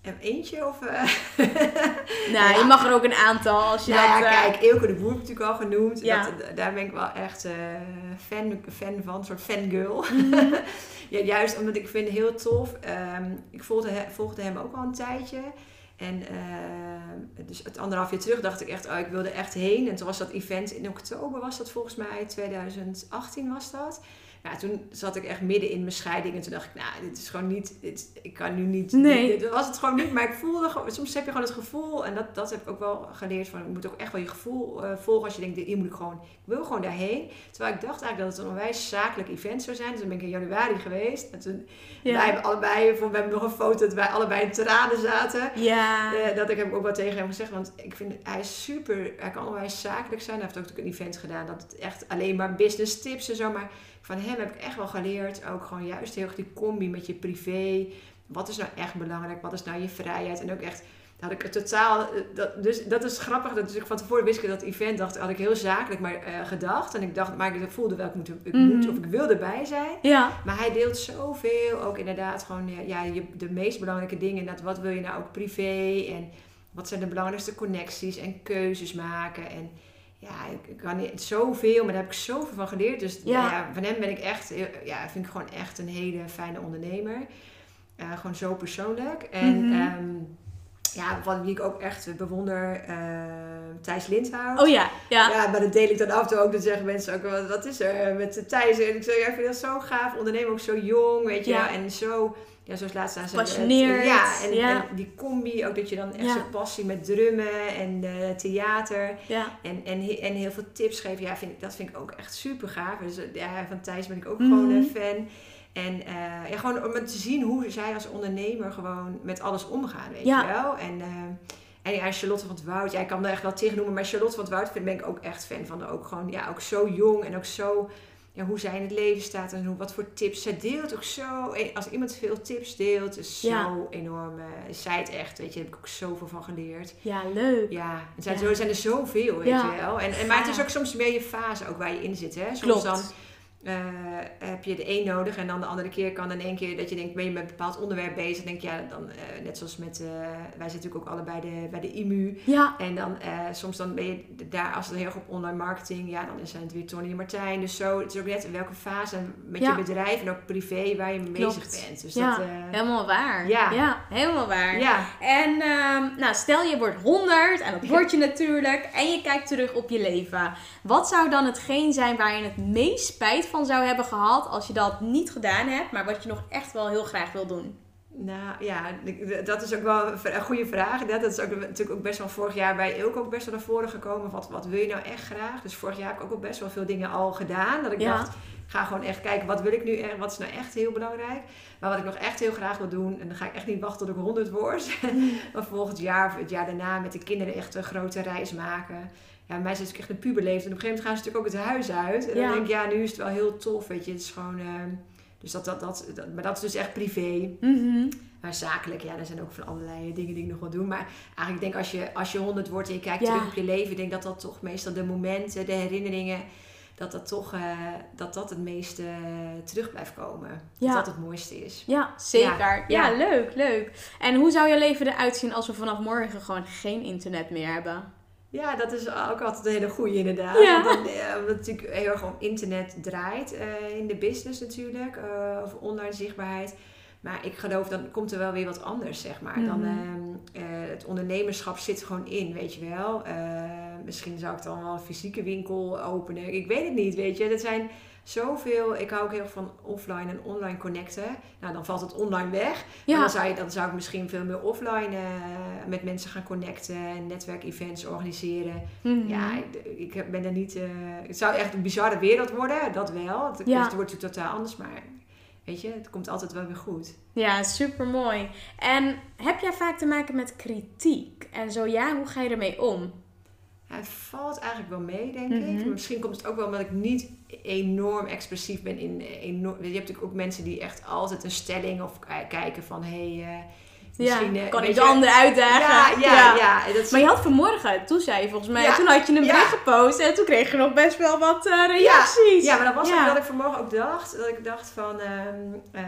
En eentje of... eh, Nou, Ja. je mag er ook een aantal als je nou dat... eh, kijk, Eelke de Boer heb ik natuurlijk al genoemd. Ja. Dat, daar ben ik wel echt eh, fan, fan van, een soort fangirl. Mhm. ja, juist omdat ik vind het heel tof. Ehm, ik volgde, volgde hem ook al een tijdje. En eh, dus het anderhalf jaar terug dacht ik echt, oh, ik wilde echt heen. En toen was dat event in oktober, was dat volgens mij, 2018 was dat. Ja, toen zat ik echt midden in mijn scheiding. En toen dacht ik, nou, dit is gewoon niet, dit, ik kan nu niet. Nee. Dit was het gewoon niet, maar ik voelde gewoon, soms heb je gewoon het gevoel. En dat, dat heb ik ook wel geleerd van, je moet ook echt wel je gevoel eh, volgen. Als je denkt, hier moet ik gewoon, ik wil gewoon daarheen. Terwijl ik dacht eigenlijk dat het een onwijs zakelijk event zou zijn. Dus dan ben ik in januari geweest. En toen, ja. wij hebben allebei, we hebben nog een foto dat wij allebei in tranen zaten. ja. Eh, dat ik heb ook wel tegen hem gezegd, want ik vind hij is super, hij kan onwijs zakelijk zijn. Hij heeft ook een event gedaan dat het echt alleen maar business tips en zo. Maar van hem heb ik echt wel geleerd, ook gewoon juist heel erg die combi met je privé. Wat is nou echt belangrijk? Wat is nou je vrijheid? En ook echt, had ik het totaal, eh, dat, dus dat is grappig. Dat, dus ik van tevoren wist ik dat event, dacht, had ik heel zakelijk maar eh, gedacht. En ik dacht, maar ik voelde wel, ik moet, ik Mhm. moet of ik wil erbij zijn. ja. Maar hij deelt zoveel, ook inderdaad gewoon ja, je, de meest belangrijke dingen. Dat, wat wil je nou ook privé en wat zijn de belangrijkste connecties en keuzes maken. En ja, ik, kan niet zoveel, maar daar heb ik zoveel van geleerd. Dus Ja. ja. van hem ben ik echt, heel- ja, vind ik gewoon echt een hele fijne ondernemer. Eh, gewoon zo persoonlijk. En ehm, ja, wie ik ook echt bewonder, eh, Thijs Lindhout. Oh ja, ja. Ja, maar dat deel ik dan af en toe ook. Dan zeggen mensen ook, wat, wat is er met Thijs? En ik zeg, ja, ik vind dat zo gaaf. Ondernemer ook zo jong, weet je Ja. En zo, ja, zoals laatst aan zijn... Gepassioneerd, Ja, en, ja. en die combi, ook dat je dan echt Ja. zo'n passie met drummen en eh, theater. ja. En, en, en heel veel tips geven. Ja, vind, ik- dat vind ik ook echt super gaaf. Dus eh, ja, van Thijs ben ik ook Mhm. gewoon een fan. En eh, ja, gewoon om te zien hoe zij als ondernemer gewoon met alles omgaan, weet Ja. je wel. En, eh, en ja, Charlotte van het Woud, ja, ik kan er echt wel tegen noemen, maar Charlotte van het Woud vind, ben ik ook echt fan van. Ook gewoon, ja, ook zo jong en ook zo, ja, hoe zij in het leven staat en hoe, wat voor tips. Zij deelt ook zo, eh, als iemand veel tips deelt, is Ja. zo enorm, eh, is zij het echt, weet je, daar heb ik ook zoveel van geleerd. Ja, leuk. Ja, er zijn, Ja. zo, zijn er zoveel, weet je wel. En, en, maar het is Ja. ook soms meer je fase ook waar je in zit, hè. Soms Klopt. dan eh, heb je de een nodig en dan de andere keer kan in één keer dat je denkt, ben je met een bepaald onderwerp bezig. Dan denk je, ja, dan, eh, net zoals met, eh, wij zitten natuurlijk ook allebei de, bij de IMU. Ja, En dan eh, soms dan ben je daar, als het heel erg op online marketing, ja, dan zijn het weer Tony en Martijn. Dus zo, het is ook net in welke fase met Ja. je bedrijf en ook privé waar je mee bezig bent. Dus Ja. dat, eh, helemaal waar. Ja. helemaal waar. ja. En ehm, nou, stel je wordt 100 en dat word je natuurlijk en je kijkt terug op je leven. Wat zou dan hetgeen zijn waar je het meest spijt van zou hebben gehad als je dat niet gedaan hebt, maar wat je nog echt wel heel graag wil doen? Nou ja, dat is ook wel een goede vraag. Dat is ook natuurlijk ook best wel vorig jaar bij Ilke ook best wel naar voren gekomen. Wat, wat wil je nou echt graag? Dus vorig jaar heb ik ook al best wel veel dingen al gedaan. Dat ik Ja. dacht, ga gewoon echt kijken, wat wil ik nu echt? Wat is nou echt heel belangrijk? Maar wat ik nog echt heel graag wil doen, en dan ga ik echt niet wachten tot ik 100 word. maar volgend jaar of het jaar daarna met de kinderen echt een grote reis maken. Ja, mij het echt een puberleeftijd. En op een gegeven moment gaan ze natuurlijk ook het huis uit. En Ja. dan denk ik, ja, nu is het wel heel tof, weet je. Het is gewoon... ehm, dus dat, dat, dat, dat, maar dat is dus echt privé. Mhm. Maar zakelijk, ja, er zijn ook van allerlei dingen die ik nog wil doen. Maar eigenlijk denk ik, als je, als je 100 wordt en je kijkt Ja. terug op je leven, ik denk dat dat toch meestal de momenten, de herinneringen, dat dat toch eh, dat dat het meeste eh, terug blijft komen. Ja. Dat dat het mooiste is. Ja, zeker. Ja, Ja. leuk, leuk. En hoe zou je leven eruit zien als we vanaf morgen gewoon geen internet meer hebben? Ja, dat is ook altijd een hele goede inderdaad. Ja. Want dan, eh, omdat het natuurlijk heel erg om internet draait eh, in de business natuurlijk. eh, of online zichtbaarheid. Maar ik geloof, dan komt er wel weer wat anders, zeg maar. Dan, Mhm. ehm, eh, het ondernemerschap zit gewoon in, weet je wel. Eh, misschien zou ik dan wel een fysieke winkel openen. Ik weet het niet, weet je. Dat zijn zoveel. Ik hou ook heel van offline en online connecten. Nou, dan valt het online weg. Ja. Maar dan zou, je, dan zou ik misschien veel meer offline eh, met mensen gaan connecten en netwerkevents organiseren. Mhm. Ja, ik, ben er niet. eh, het zou echt een bizarre wereld worden, dat wel. Het, Ja. het wordt natuurlijk totaal anders, maar weet je, het komt altijd wel weer goed. Ja, super mooi. En heb jij vaak te maken met kritiek? En zo ja, hoe ga je ermee om? Het valt eigenlijk wel mee, denk Mhm. ik. Misschien komt het ook wel omdat ik niet enorm expressief ben in enorm. Je hebt natuurlijk ook mensen die echt altijd een stelling of kijken van hé. hey, eh, misschien, ja, eh, kan ik je- de ander uitdagen? Ja, ja, ja. en Dat is- Maar je had vanmorgen, toen zei je volgens mij, Ja, toen had je een ja. bericht gepost en toen kreeg je nog best wel wat eh, reacties. Ja, maar dat was Ja. ook dat ik vanmorgen ook dacht. Dat ik dacht van, ehm, eh,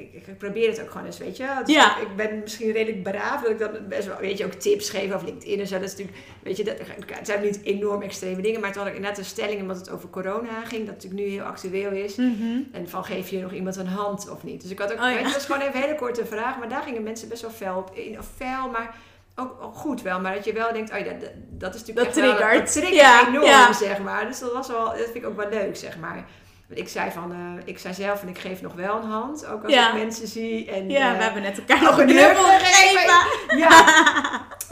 ik, ik probeer het ook gewoon eens, weet je. Dus Ja. ik, ik ben misschien redelijk braaf, dat ik dan best wel, weet je, ook tips geef over LinkedIn en zo. Dat is natuurlijk, weet je, dat, het zijn niet enorm extreme dingen. Maar toen had ik net een stelling, omdat het over corona ging, dat natuurlijk nu heel actueel is. Mhm. En van, geef je nog iemand een hand of niet? Dus ik had ook, Oh, ja. weet je, dat was gewoon even een hele korte vraag. Maar daar gingen mensen best wel fel op in. Of fel, maar ook, ook goed wel. Maar dat je wel denkt, oh ja, dat, dat is natuurlijk Dat echt wel- triggert. dat triggert Ja, enorm, ja. zeg maar. Dus dat was wel, dat vind ik ook wel leuk, zeg maar. Want Ik zei van, eh, ik zei zelf en ik geef nog wel een hand. Ook als Ja. ik mensen zie. En, Ja, eh, we hebben net elkaar nog een knuffel gegeven. ja.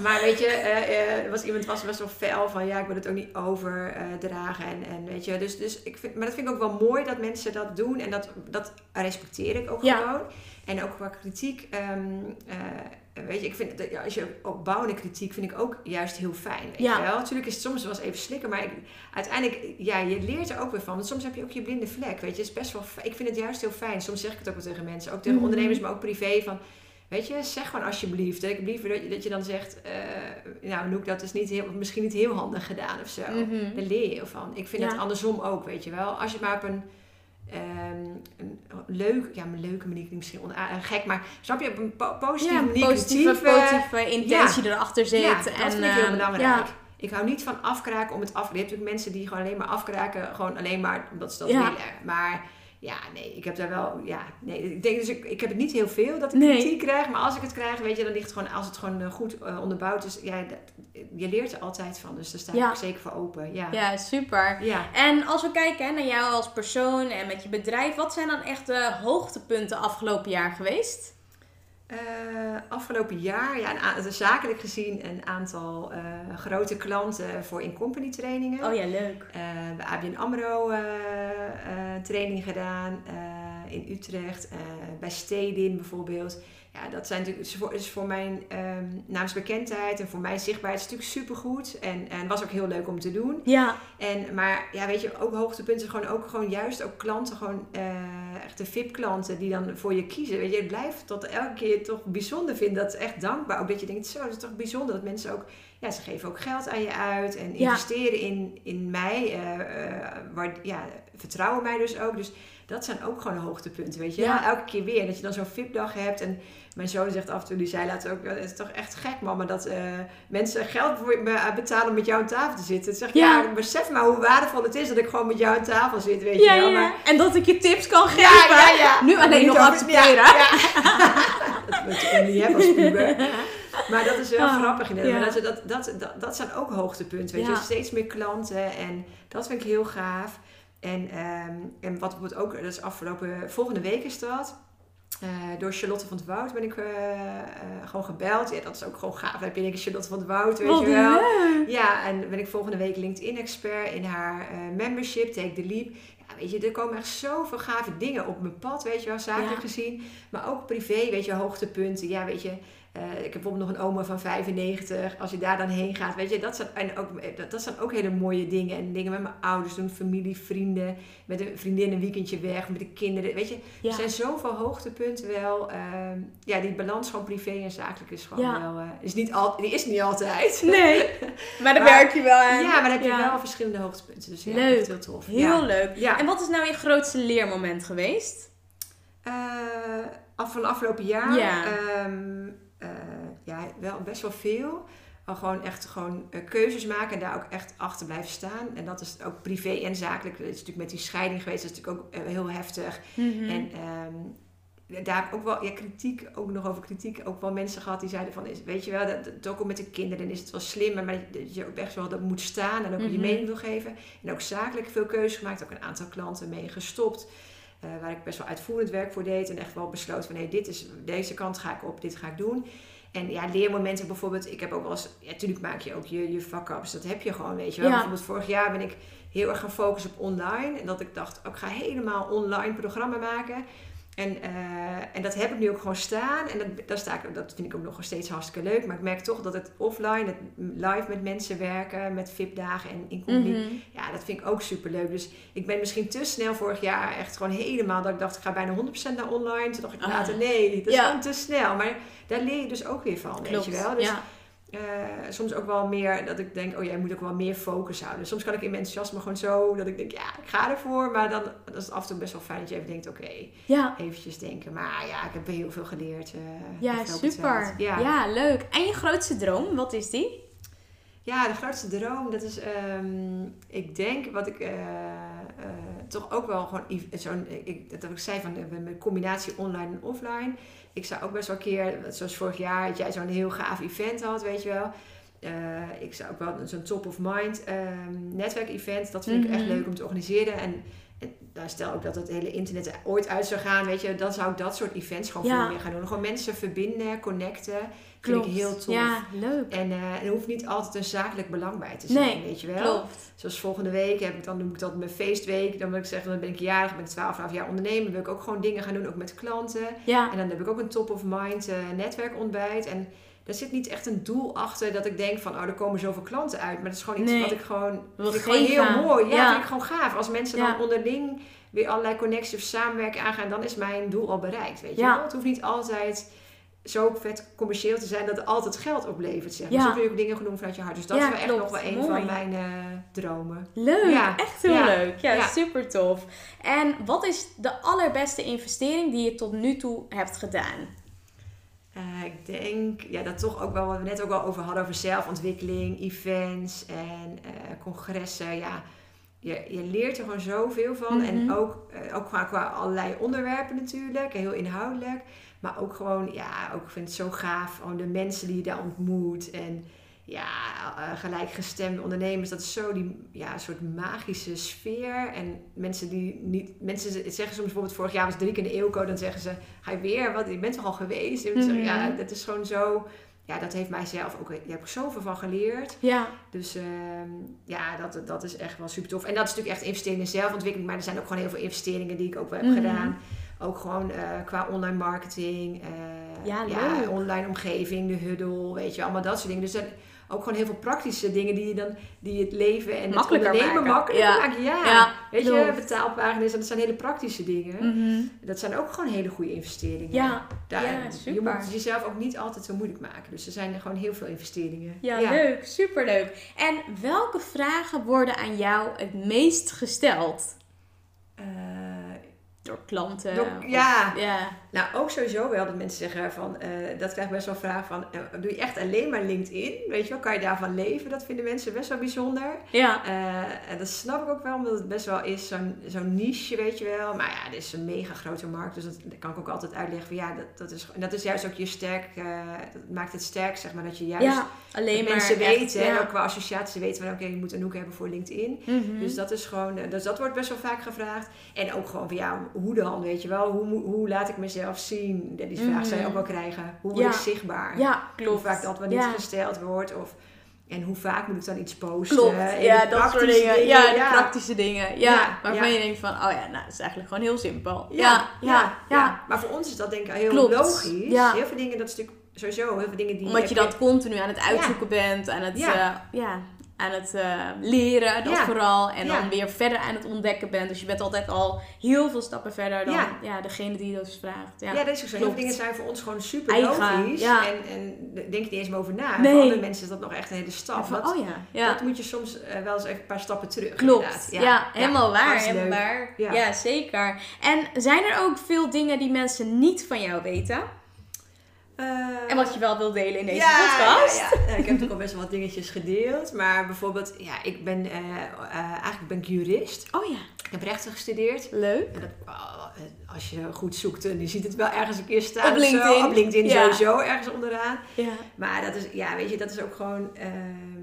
Maar weet je, eh, eh, er was iemand was best wel fel van ja, ik wil het ook niet overdragen. en, en weet je, dus, dus ik vind, maar dat vind ik ook wel mooi dat mensen dat doen. En dat, dat respecteer ik ook Ja. gewoon. En ook qua kritiek. eh, weet je, ik vind dat, ja, als je opbouwende kritiek vind ik ook juist heel fijn. Weet Ja. je wel? Natuurlijk is het soms wel eens even slikken, maar ik, uiteindelijk, ja, je leert er ook weer van. Want soms heb je ook je blinde vlek. Weet je, het is best wel. Ik vind het juist heel fijn. Soms zeg ik het ook wel tegen mensen, ook tegen Mhm. ondernemers, maar ook privé van. Weet je, zeg gewoon alsjeblieft. Ik heb liever dat je, dat je dan zegt, eh, nou Noek, dat is niet heel, misschien niet heel handig gedaan of zo. Mhm. Daar leer je heel van. Ik vind Ja. het andersom ook, weet je wel. Als je maar op een, ehm, een leuk, ja, een leuke manier misschien eh, gek, maar snap je, op een po- positieve Ja, manier positieve, positieve intentie erachter zit. ja, dat en, vind ik heel eh, belangrijk. Ja, Ik hou niet van afkraken om het af. Je hebt natuurlijk mensen die gewoon alleen maar afkraken, gewoon alleen maar omdat ze dat Ja. willen. Maar ja, nee, ik heb daar wel, ja, nee, ik denk dus ik, ik heb het niet heel veel dat ik Nee. kritiek krijg, maar als ik het krijg, weet je, dan ligt het gewoon, als het gewoon eh, goed eh, onderbouwd is, ja, dat, je leert er altijd van, dus daar sta Ja. ik zeker voor open. Ja. ja, super. Ja. En als we kijken hè, naar jou als persoon en met je bedrijf, wat zijn dan echt de hoogtepunten afgelopen jaar geweest? Eh, afgelopen jaar, ja, een zakelijk gezien, een aantal eh, grote klanten voor in-company trainingen. Oh ja, leuk. Eh, bij ABN AMRO eh, eh, training gedaan eh, in Utrecht. eh, bij Stedin bijvoorbeeld. Ja, dat zijn natuurlijk, is voor, is voor mijn ehm, naamsbekendheid en voor mijn zichtbaarheid is natuurlijk supergoed. En, en was ook heel leuk om te doen. Ja, En, maar ja, weet je, ook hoogtepunten, gewoon ook gewoon juist ook klanten, gewoon eh, echt de VIP-klanten die dan voor je kiezen. Weet je, het blijft tot elke keer toch bijzonder vinden. Dat is echt dankbaar. Ook dat je denkt, zo, dat is toch bijzonder dat mensen ook, ja, ze geven ook geld aan je uit en Ja. investeren in, in mij. eh, waar, ja, vertrouwen mij dus ook. Dus dat zijn ook gewoon hoogtepunten, weet je. Ja. Elke keer weer, dat je dan zo'n VIP-dag hebt en mijn zoon zegt af en toe, die zei laatst ook, het is toch echt gek mama, dat eh, mensen geld me betalen om met jou aan tafel te zitten. Dan zeg ik, Ja. ja, besef maar hoe waardevol het is dat ik gewoon met jou aan tafel zit, weet ja, je wel. ja. Maar, En dat ik je tips kan geven. ja, ja. Nu alleen nog accepteren. Dat moet je niet hebben als puber. Maar dat is wel Ah, grappig inderdaad. ja. Dat, dat, dat, dat, zijn ook hoogtepunten, weet je. Steeds meer klanten en dat vind ik heel gaaf. En, ehm, en wat bijvoorbeeld ook, dat is afgelopen, volgende week is dat. Eh, door Charlotte van het Woud ben ik eh, eh, gewoon gebeld. Ja, dat is ook gewoon gaaf. Dan heb je denk ik Charlotte van het Woud, weet Wat je wel. leuk. Ja, en ben ik volgende week LinkedIn-expert in haar membership, Take the Leap. Ja, weet je, er komen echt zoveel gave dingen op mijn pad, weet je wel, zakelijk Ja. gezien. Maar ook privé, weet je, hoogtepunten. Ja, weet je, eh, ik heb bijvoorbeeld nog een oma van 95. Als je daar dan heen gaat, weet je, dat zijn, en ook, eh, dat, dat zijn ook hele mooie dingen. En dingen met mijn ouders doen, familie, vrienden. Met een vriendin een weekendje weg, met de kinderen. Weet je, Ja. er zijn zoveel hoogtepunten wel. ehm, ja, die balans van privé en zakelijk is gewoon Ja. wel... eh, is niet al, die is niet altijd. Nee, maar daar werk je wel aan. Ja, maar dan heb je Ja. wel verschillende hoogtepunten. Dus ja, Leuk. heel tof. Heel leuk. Ja. En wat is nou je grootste leermoment geweest? Af van afgelopen jaar. Ja. Ja, wel best wel veel. Al gewoon echt gewoon eh, keuzes maken en daar ook echt achter blijven staan. En dat is ook privé en zakelijk. Dat is natuurlijk met die scheiding geweest. Dat is natuurlijk ook eh, heel heftig. Mhm. En ehm, daar heb ik ook wel ja, kritiek, ook nog over kritiek, ook wel mensen gehad die zeiden van, is, weet je wel, dat, ook al met de kinderen is het wel slim, maar dat je ook echt wel dat moet staan en ook je Mhm. mening wil geven. En ook zakelijk veel keuzes gemaakt, ook een aantal klanten mee gestopt. eh, waar ik best wel uitvoerend werk voor deed en echt wel besloten van, hé, dit is, deze kant ga ik op, dit ga ik doen. En ja, leermomenten bijvoorbeeld, ik heb ook wel eens, ja, natuurlijk maak je ook je, je vakups, dat heb je gewoon, weet je wel. Ja. Bijvoorbeeld vorig jaar ben ik heel erg gaan focussen op online. En dat ik dacht, ook ik ga helemaal online programma maken. En, eh, en dat heb ik nu ook gewoon staan. En dat, daar sta ik, dat vind ik ook nog steeds hartstikke leuk. Maar ik merk toch dat het offline, het live met mensen werken, met VIP-dagen en in compagnie, Mhm. ja, dat vind ik ook super leuk. Dus ik ben misschien te snel vorig jaar echt gewoon helemaal dat ik dacht, ik ga bijna 100% naar online. Toen dacht ik Ah. later, nee, dat is Ja. gewoon te snel. Maar daar leer je dus ook weer van, Klopt. weet je wel. Dus ja. Eh, soms ook wel meer dat ik denk, oh jij moet ook wel meer focus houden. Soms kan ik in mijn enthousiasme gewoon zo dat ik denk, ja, ik ga ervoor. Maar dan dat is het af en toe best wel fijn dat je even denkt, oké, ja. eventjes denken. Maar ja, ik heb heel veel geleerd. eh, Ja, super. Ja. leuk. En je grootste droom, wat is die? Ja, de grootste droom, dat is, ehm, ik denk wat ik eh, eh, toch ook wel gewoon, zo'n, ik, dat ik zei van de de combinatie online en offline. Ik zou ook best wel een keer, zoals vorig jaar, dat jij zo'n heel gaaf event had, weet je wel. Eh, ik zou ook wel zo'n top of mind ehm, netwerkevent, dat vind ik echt Mhm. leuk om te organiseren. En, daar stel ook dat het hele internet er ooit uit zou gaan, weet je, dan zou ik dat soort events gewoon Ja. veel meer gaan doen. Gewoon mensen verbinden, connecten, Klopt. vind ik heel tof. Ja, leuk. En eh, er hoeft niet altijd een zakelijk belang bij te zijn, Nee, weet je wel. Klopt. Zoals volgende week heb ik dan noem ik dat mijn feestweek. Dan wil ik zeggen, dan ben ik jarig, ben ik 12, 12 jaar ondernemer. Dan wil ik ook gewoon dingen gaan doen, ook met klanten. Ja, En dan heb ik ook een top of mind eh, netwerkontbijt. En daar zit niet echt een doel achter dat ik denk van, oh, er komen zoveel klanten uit. Maar dat is gewoon iets Nee. wat ik gewoon, vind ik gewoon heel mooi. Ja, Ja. vind ik gewoon gaaf. Als mensen Ja. dan onderling weer allerlei connecties of samenwerken aangaan, dan is mijn doel al bereikt, weet je Ja. wel. Het hoeft niet altijd zo vet commercieel te zijn dat het altijd geld oplevert, zeg maar. Ja. Zo kun je ook dingen doen vanuit je hart. Dus dat Ja, is wel echt klopt. nog wel een Mooi. van mijn eh, dromen. leuk. Ja. Echt heel Ja. leuk. Ja, Ja. super tof. En wat is de allerbeste investering die je tot nu toe hebt gedaan? Eh, ik denk ja, dat toch ook wel, wat we net ook al over hadden, over zelfontwikkeling, events en eh, congressen. Ja, je, je leert er gewoon zoveel van. Mhm. En ook, eh, ook qua, qua allerlei onderwerpen natuurlijk, heel inhoudelijk. Maar ook gewoon, ja, ook, ik vind het zo gaaf, gewoon de mensen die je daar ontmoet. En ja, eh, gelijkgestemde ondernemers, dat is zo die ja, soort magische sfeer. En mensen die niet, mensen zeggen soms bijvoorbeeld, vorig jaar was drie keer de eeuwco, dan zeggen ze, ga je weer, wat, je bent toch al geweest? Ik, Mhm. Ja, dat is gewoon zo, ja, dat heeft mij zelf ook, daar heb ik zoveel van geleerd. Ja, Dus ehm, ja, dat, dat is echt wel super tof. En dat is natuurlijk echt investeringen in zelfontwikkeling, maar er zijn ook gewoon heel veel investeringen die ik ook wel heb Mhm. gedaan. Ook gewoon eh, qua online marketing, eh, Ja, leuk. online omgeving, de huddle, weet je, allemaal dat soort dingen. Dus zijn ook gewoon heel veel praktische dingen die je dan, die het leven en Makkelijker het ondernemen maken. makkelijker Ja. maken. Ja, Ja, weet je, betaalpagina's, dat zijn hele praktische dingen. Mhm. Dat zijn ook gewoon hele goede investeringen. ja. Daar, ja, Je super. moet jezelf ook niet altijd zo moeilijk maken. Dus er zijn er gewoon heel veel investeringen. Ja, leuk. Superleuk. En welke vragen worden aan jou het meest gesteld? Eh, Door klanten? Door- of- ja. ja. Nou, ook sowieso wel dat mensen zeggen van, eh, dat krijg ik best wel vragen van, eh, doe je echt alleen maar LinkedIn? Weet je wel, kan je daarvan leven? Dat vinden mensen best wel bijzonder. Ja. Eh, en dat snap ik ook wel, omdat het best wel is zo'n zo'n niche, weet je wel. Maar ja, dit is een mega grote markt, dus dat, dat kan ik ook altijd uitleggen van, ja, dat, dat, is, en dat is juist ook je sterk, dat maakt het sterk, zeg maar, dat je juist ja, alleen maar mensen echt, weten, en ook qua associatie weten van, oké, je moet een hoek hebben voor LinkedIn. Mhm. Dus dat is gewoon, dus dat wordt best wel vaak gevraagd. En ook gewoon van ja, hoe dan, weet je wel? Hoe, hoe laat ik mezelf zien? Die vraag Mhm. zou je ook wel krijgen. Hoe word Ja. ik zichtbaar? ja, Hoe klopt. vaak dat wel niet ja. gesteld wordt? Of, en hoe vaak moet ik dan iets posten? Klopt, En ja, dat soort dingen. Ja, de praktische dingen. Ja, Ja, waarvan ja. je denkt van, oh ja, nou, dat is eigenlijk gewoon heel simpel. Ja, ja, ja, Maar voor ons is dat denk ik heel Klopt. logisch. Ja. Heel veel dingen, dat is natuurlijk sowieso heel veel dingen die... Omdat je dat continu aan het uitzoeken bent, aan het, Ja. ja. Aan het eh, leren, dat Ja. vooral. En Ja. dan weer verder aan het ontdekken bent. Dus je bent altijd al heel veel stappen verder dan Ja. ja. degene die dat vraagt. Ja, Ja, dat is ook zo. Heel veel dingen zijn voor ons gewoon super Eigen, logisch. ja. En, en denk je niet eens meer over na. Nee. Voor andere mensen is dat nog echt een hele stap. Van, Dat- oh ja, ja. Dat moet je soms eh, wel eens even een paar stappen terug. Klopt. Ja, helemaal waar. Helemaal waar. Ja. zeker. En zijn er ook veel dingen die mensen niet van jou weten? Eh, En wat je wel wil delen in deze ja, podcast. Ja, ja. Ik heb natuurlijk al best wel wat dingetjes gedeeld. Maar bijvoorbeeld, ja, ik ben, eh, eh, eigenlijk ben ik jurist. Oh ja, Ik heb rechten gestudeerd. leuk. En dat, als je goed zoekt, dan je ziet het wel ergens een keer staan. Op of zo. LinkedIn. Op LinkedIn sowieso, ergens onderaan. Ja. Maar dat is, ja, weet je, dat is ook gewoon... ehm,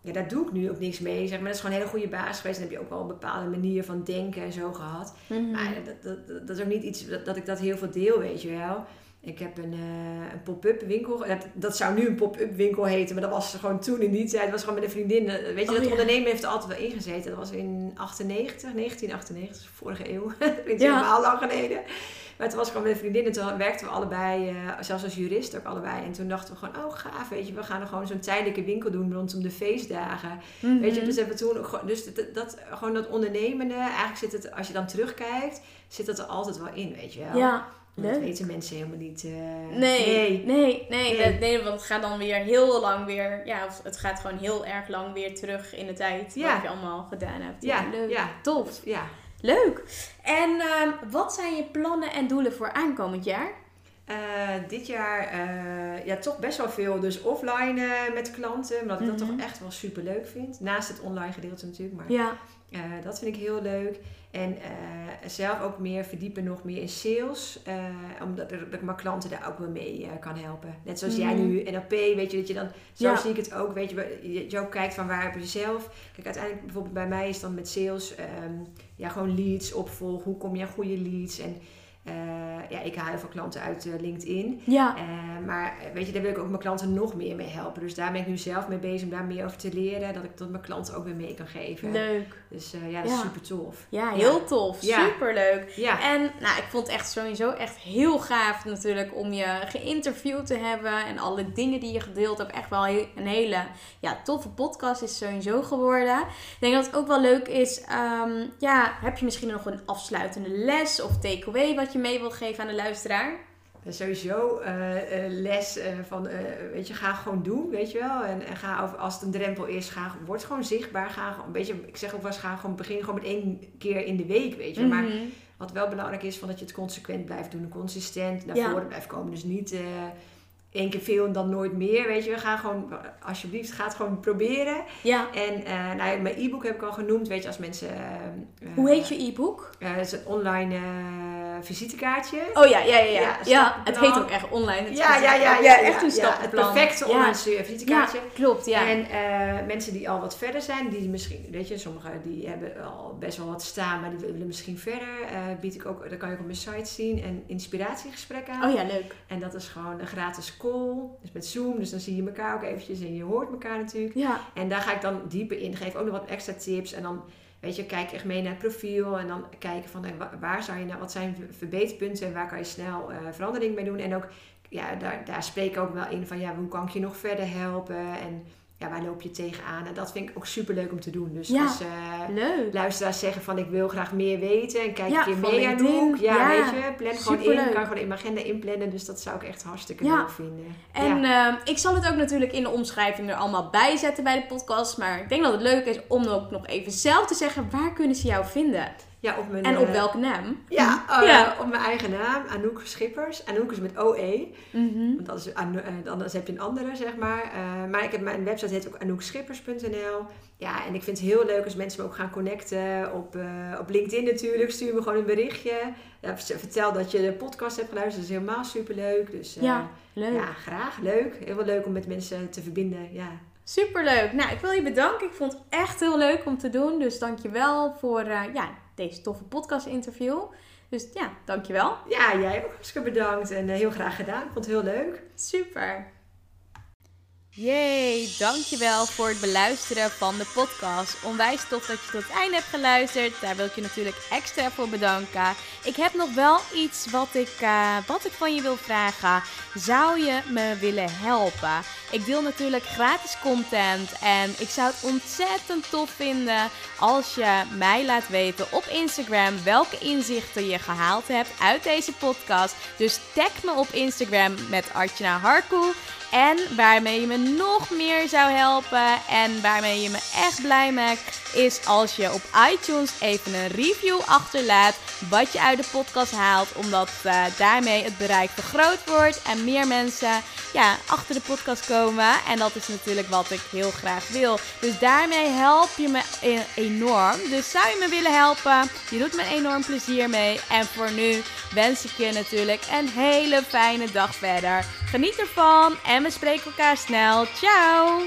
ja, daar doe ik nu ook niks mee. Zeg maar. Dat is gewoon een hele goede basis geweest. En dan heb je ook wel een bepaalde manier van denken en zo gehad. Mhm. Maar dat, dat, dat, dat is ook niet iets dat, dat ik dat heel veel deel, weet je wel. Ik heb een, eh, een pop-up winkel. Dat, dat zou nu een pop-up winkel heten, maar dat was gewoon toen in die tijd. Dat was gewoon met een vriendin. Eh, Weet je, Oh, dat ja. ondernemen heeft er altijd wel ingezeten. Dat was in 98, 1998, dus vorige eeuw. Klinkt Ja. helemaal lang geleden. Maar het was gewoon met een vriendin en toen werkten we allebei, eh, zelfs als jurist ook allebei. En toen dachten we gewoon, oh gaaf, weet je, we gaan er gewoon zo'n tijdelijke winkel doen rondom de feestdagen. Mhm. Weet je, dus hebben we toen ook gewoon, dus dat, dat, gewoon dat ondernemende, eigenlijk zit het, als je dan terugkijkt, zit dat er altijd wel in, weet je wel. Ja, Dat weten mensen helemaal niet. eh, Nee, nee, nee, Nee. nee, nee, want het gaat dan weer heel lang weer, ja, of het gaat gewoon heel erg lang weer terug in de tijd Ja. wat je allemaal gedaan hebt. Ja, leuk. ja. Tof. Ja. Leuk. En ehm, wat zijn je plannen en doelen voor aankomend jaar? Eh, dit jaar eh, ja, toch best wel veel dus offline met klanten. Omdat ik dat Mhm. toch echt wel super leuk vind. Naast het online gedeelte natuurlijk. Maar Ja. Eh, dat vind ik heel leuk. En eh, zelf ook meer verdiepen nog meer in sales. eh, omdat ik, dat ik mijn klanten daar ook wel mee kan helpen. Net zoals jij Mhm. nu NLP, weet je, dat je dan... Zo Ja. zie ik het ook, weet je. Je, je ook kijkt van waar heb je zelf... Kijk, uiteindelijk bijvoorbeeld bij mij is dan met sales... ehm, ja, gewoon leads, opvolg. Hoe kom je aan goede leads? En eh, ja, ik haal heel veel klanten uit eh, LinkedIn. Ja. Eh, maar weet je, daar wil ik ook mijn klanten nog meer mee helpen. Dus daar ben ik nu zelf mee bezig om daar meer over te leren. Dat ik dat mijn klanten ook weer mee kan geven. Leuk. Dus ja, dat is Ja. super tof. Ja, heel tof. Ja. Superleuk. Ja, En nou, ik vond het echt sowieso echt heel gaaf natuurlijk om je geïnterviewd te hebben. En alle dingen die je gedeeld hebt. Echt wel een hele ja, toffe podcast is sowieso geworden. Ik denk dat het ook wel leuk is. ehm, ja, heb je misschien nog een afsluitende les of takeaway wat je mee wilt geven aan de luisteraar? Sowieso eh, eh, les eh, van, weet je, ga gewoon doen, weet je wel. En, en ga over, als het een drempel is, ga, word gewoon zichtbaar. Ga, gewoon- een beetje, ik zeg ook wel eens, ga gewoon begin gewoon met één keer in de week, weet je. Maar Mhm. wat wel belangrijk is, van dat je het consequent blijft doen. Consistent naar Ja. voren blijft komen. Dus niet één keer veel en dan nooit meer, weet je. We gaan gewoon, alsjeblieft, ga het gewoon proberen. Ja. En nou, mijn e-book heb ik al genoemd, weet je, als mensen... Hoe heet je e-book? het is een online visitekaartje. Oh ja, ja, ja. Ja, Ja, het stappenplan. heet ook echt online. Het Ja, ja, ja, echt- ja, echt een ja, Het stappenplan. perfecte online visitekaartje. Ja, klopt, ja. En eh, mensen die al wat verder zijn, die misschien, weet je, sommigen die hebben al best wel wat staan, maar die willen misschien verder. eh bied ik ook, dat kan je ook op mijn site zien, een inspiratiegesprek aan. Oh ja, leuk. En dat is gewoon een gratis call, dus met Zoom, dus dan zie je elkaar ook eventjes en je hoort elkaar natuurlijk. Ja, En daar ga ik dan dieper in, geef ook nog wat extra tips en dan, weet je, kijk echt mee naar het profiel en dan kijken van, wa- waar zou je nou, wat zijn verbeterpunten en waar kan je snel eh, verandering mee doen. En ook, ja, daar, daar spreek ik ook wel in van, ja, hoe kan ik je nog verder helpen en ja, waar loop je tegenaan. En dat vind ik ook super leuk om te doen. Dus Ja. als leuk. luisteraars zeggen van, ik wil graag meer weten en kijk Ja, een keer mee aan de. Ja, Ja, weet je, plan gewoon in, kan gewoon in mijn agenda inplannen. Dus dat zou ik echt hartstikke leuk vinden. En ehm, ik zal het ook natuurlijk in de omschrijving er allemaal bij zetten bij de podcast. Maar ik denk dat het leuk is om ook nog even zelf te zeggen waar kunnen ze jou vinden. Ja, op mijn, En op eh, welke naam. Ja, eh, Ja. op mijn eigen naam, Anouk Schippers. Anouk is met OE, Mhm. want Ano- eh, anders heb je een andere, zeg maar. Maar ik heb mijn website heet ook anoekschippers.nl. Ja, en ik vind het heel leuk als mensen me ook gaan connecten op, op LinkedIn natuurlijk. Stuur me gewoon een berichtje. Ja, vertel dat je de podcast hebt geluisterd, dat is helemaal superleuk. Dus Ja, leuk. ja, graag, leuk. Heel leuk om met mensen te verbinden, ja. Superleuk. Nou, ik wil je bedanken. Ik vond het echt heel leuk om te doen. Dus dankjewel voor eh, ja, deze toffe podcast interview. Dus ja, dankjewel. Ja, jij ook hartstikke bedankt en eh, heel graag gedaan. Ik vond het heel leuk. Super. Yay, dankjewel voor het beluisteren van de podcast. Onwijs tof dat je tot het einde hebt geluisterd. Daar wil ik je natuurlijk extra voor bedanken. Ik heb nog wel iets wat ik, eh, wat ik van je wil vragen. Zou je me willen helpen? Ik deel natuurlijk gratis content en ik zou het ontzettend tof vinden als je mij laat weten op Instagram welke inzichten je gehaald hebt uit deze podcast. Dus tag me op Instagram met Artjana Harkoe. En waarmee je me nog meer zou helpen en waarmee je me echt blij maakt, is als je op iTunes even een review achterlaat wat je uit de podcast haalt, omdat uh, daarmee het bereik vergroot wordt en meer mensen ja, achter de podcast komen. En dat is natuurlijk wat ik heel graag wil. Dus daarmee help je me e-, enorm. Dus zou je me willen helpen? Je doet me enorm plezier mee. En voor nu wens ik je natuurlijk een hele fijne dag verder. Geniet ervan en we spreken elkaar snel. Ciao!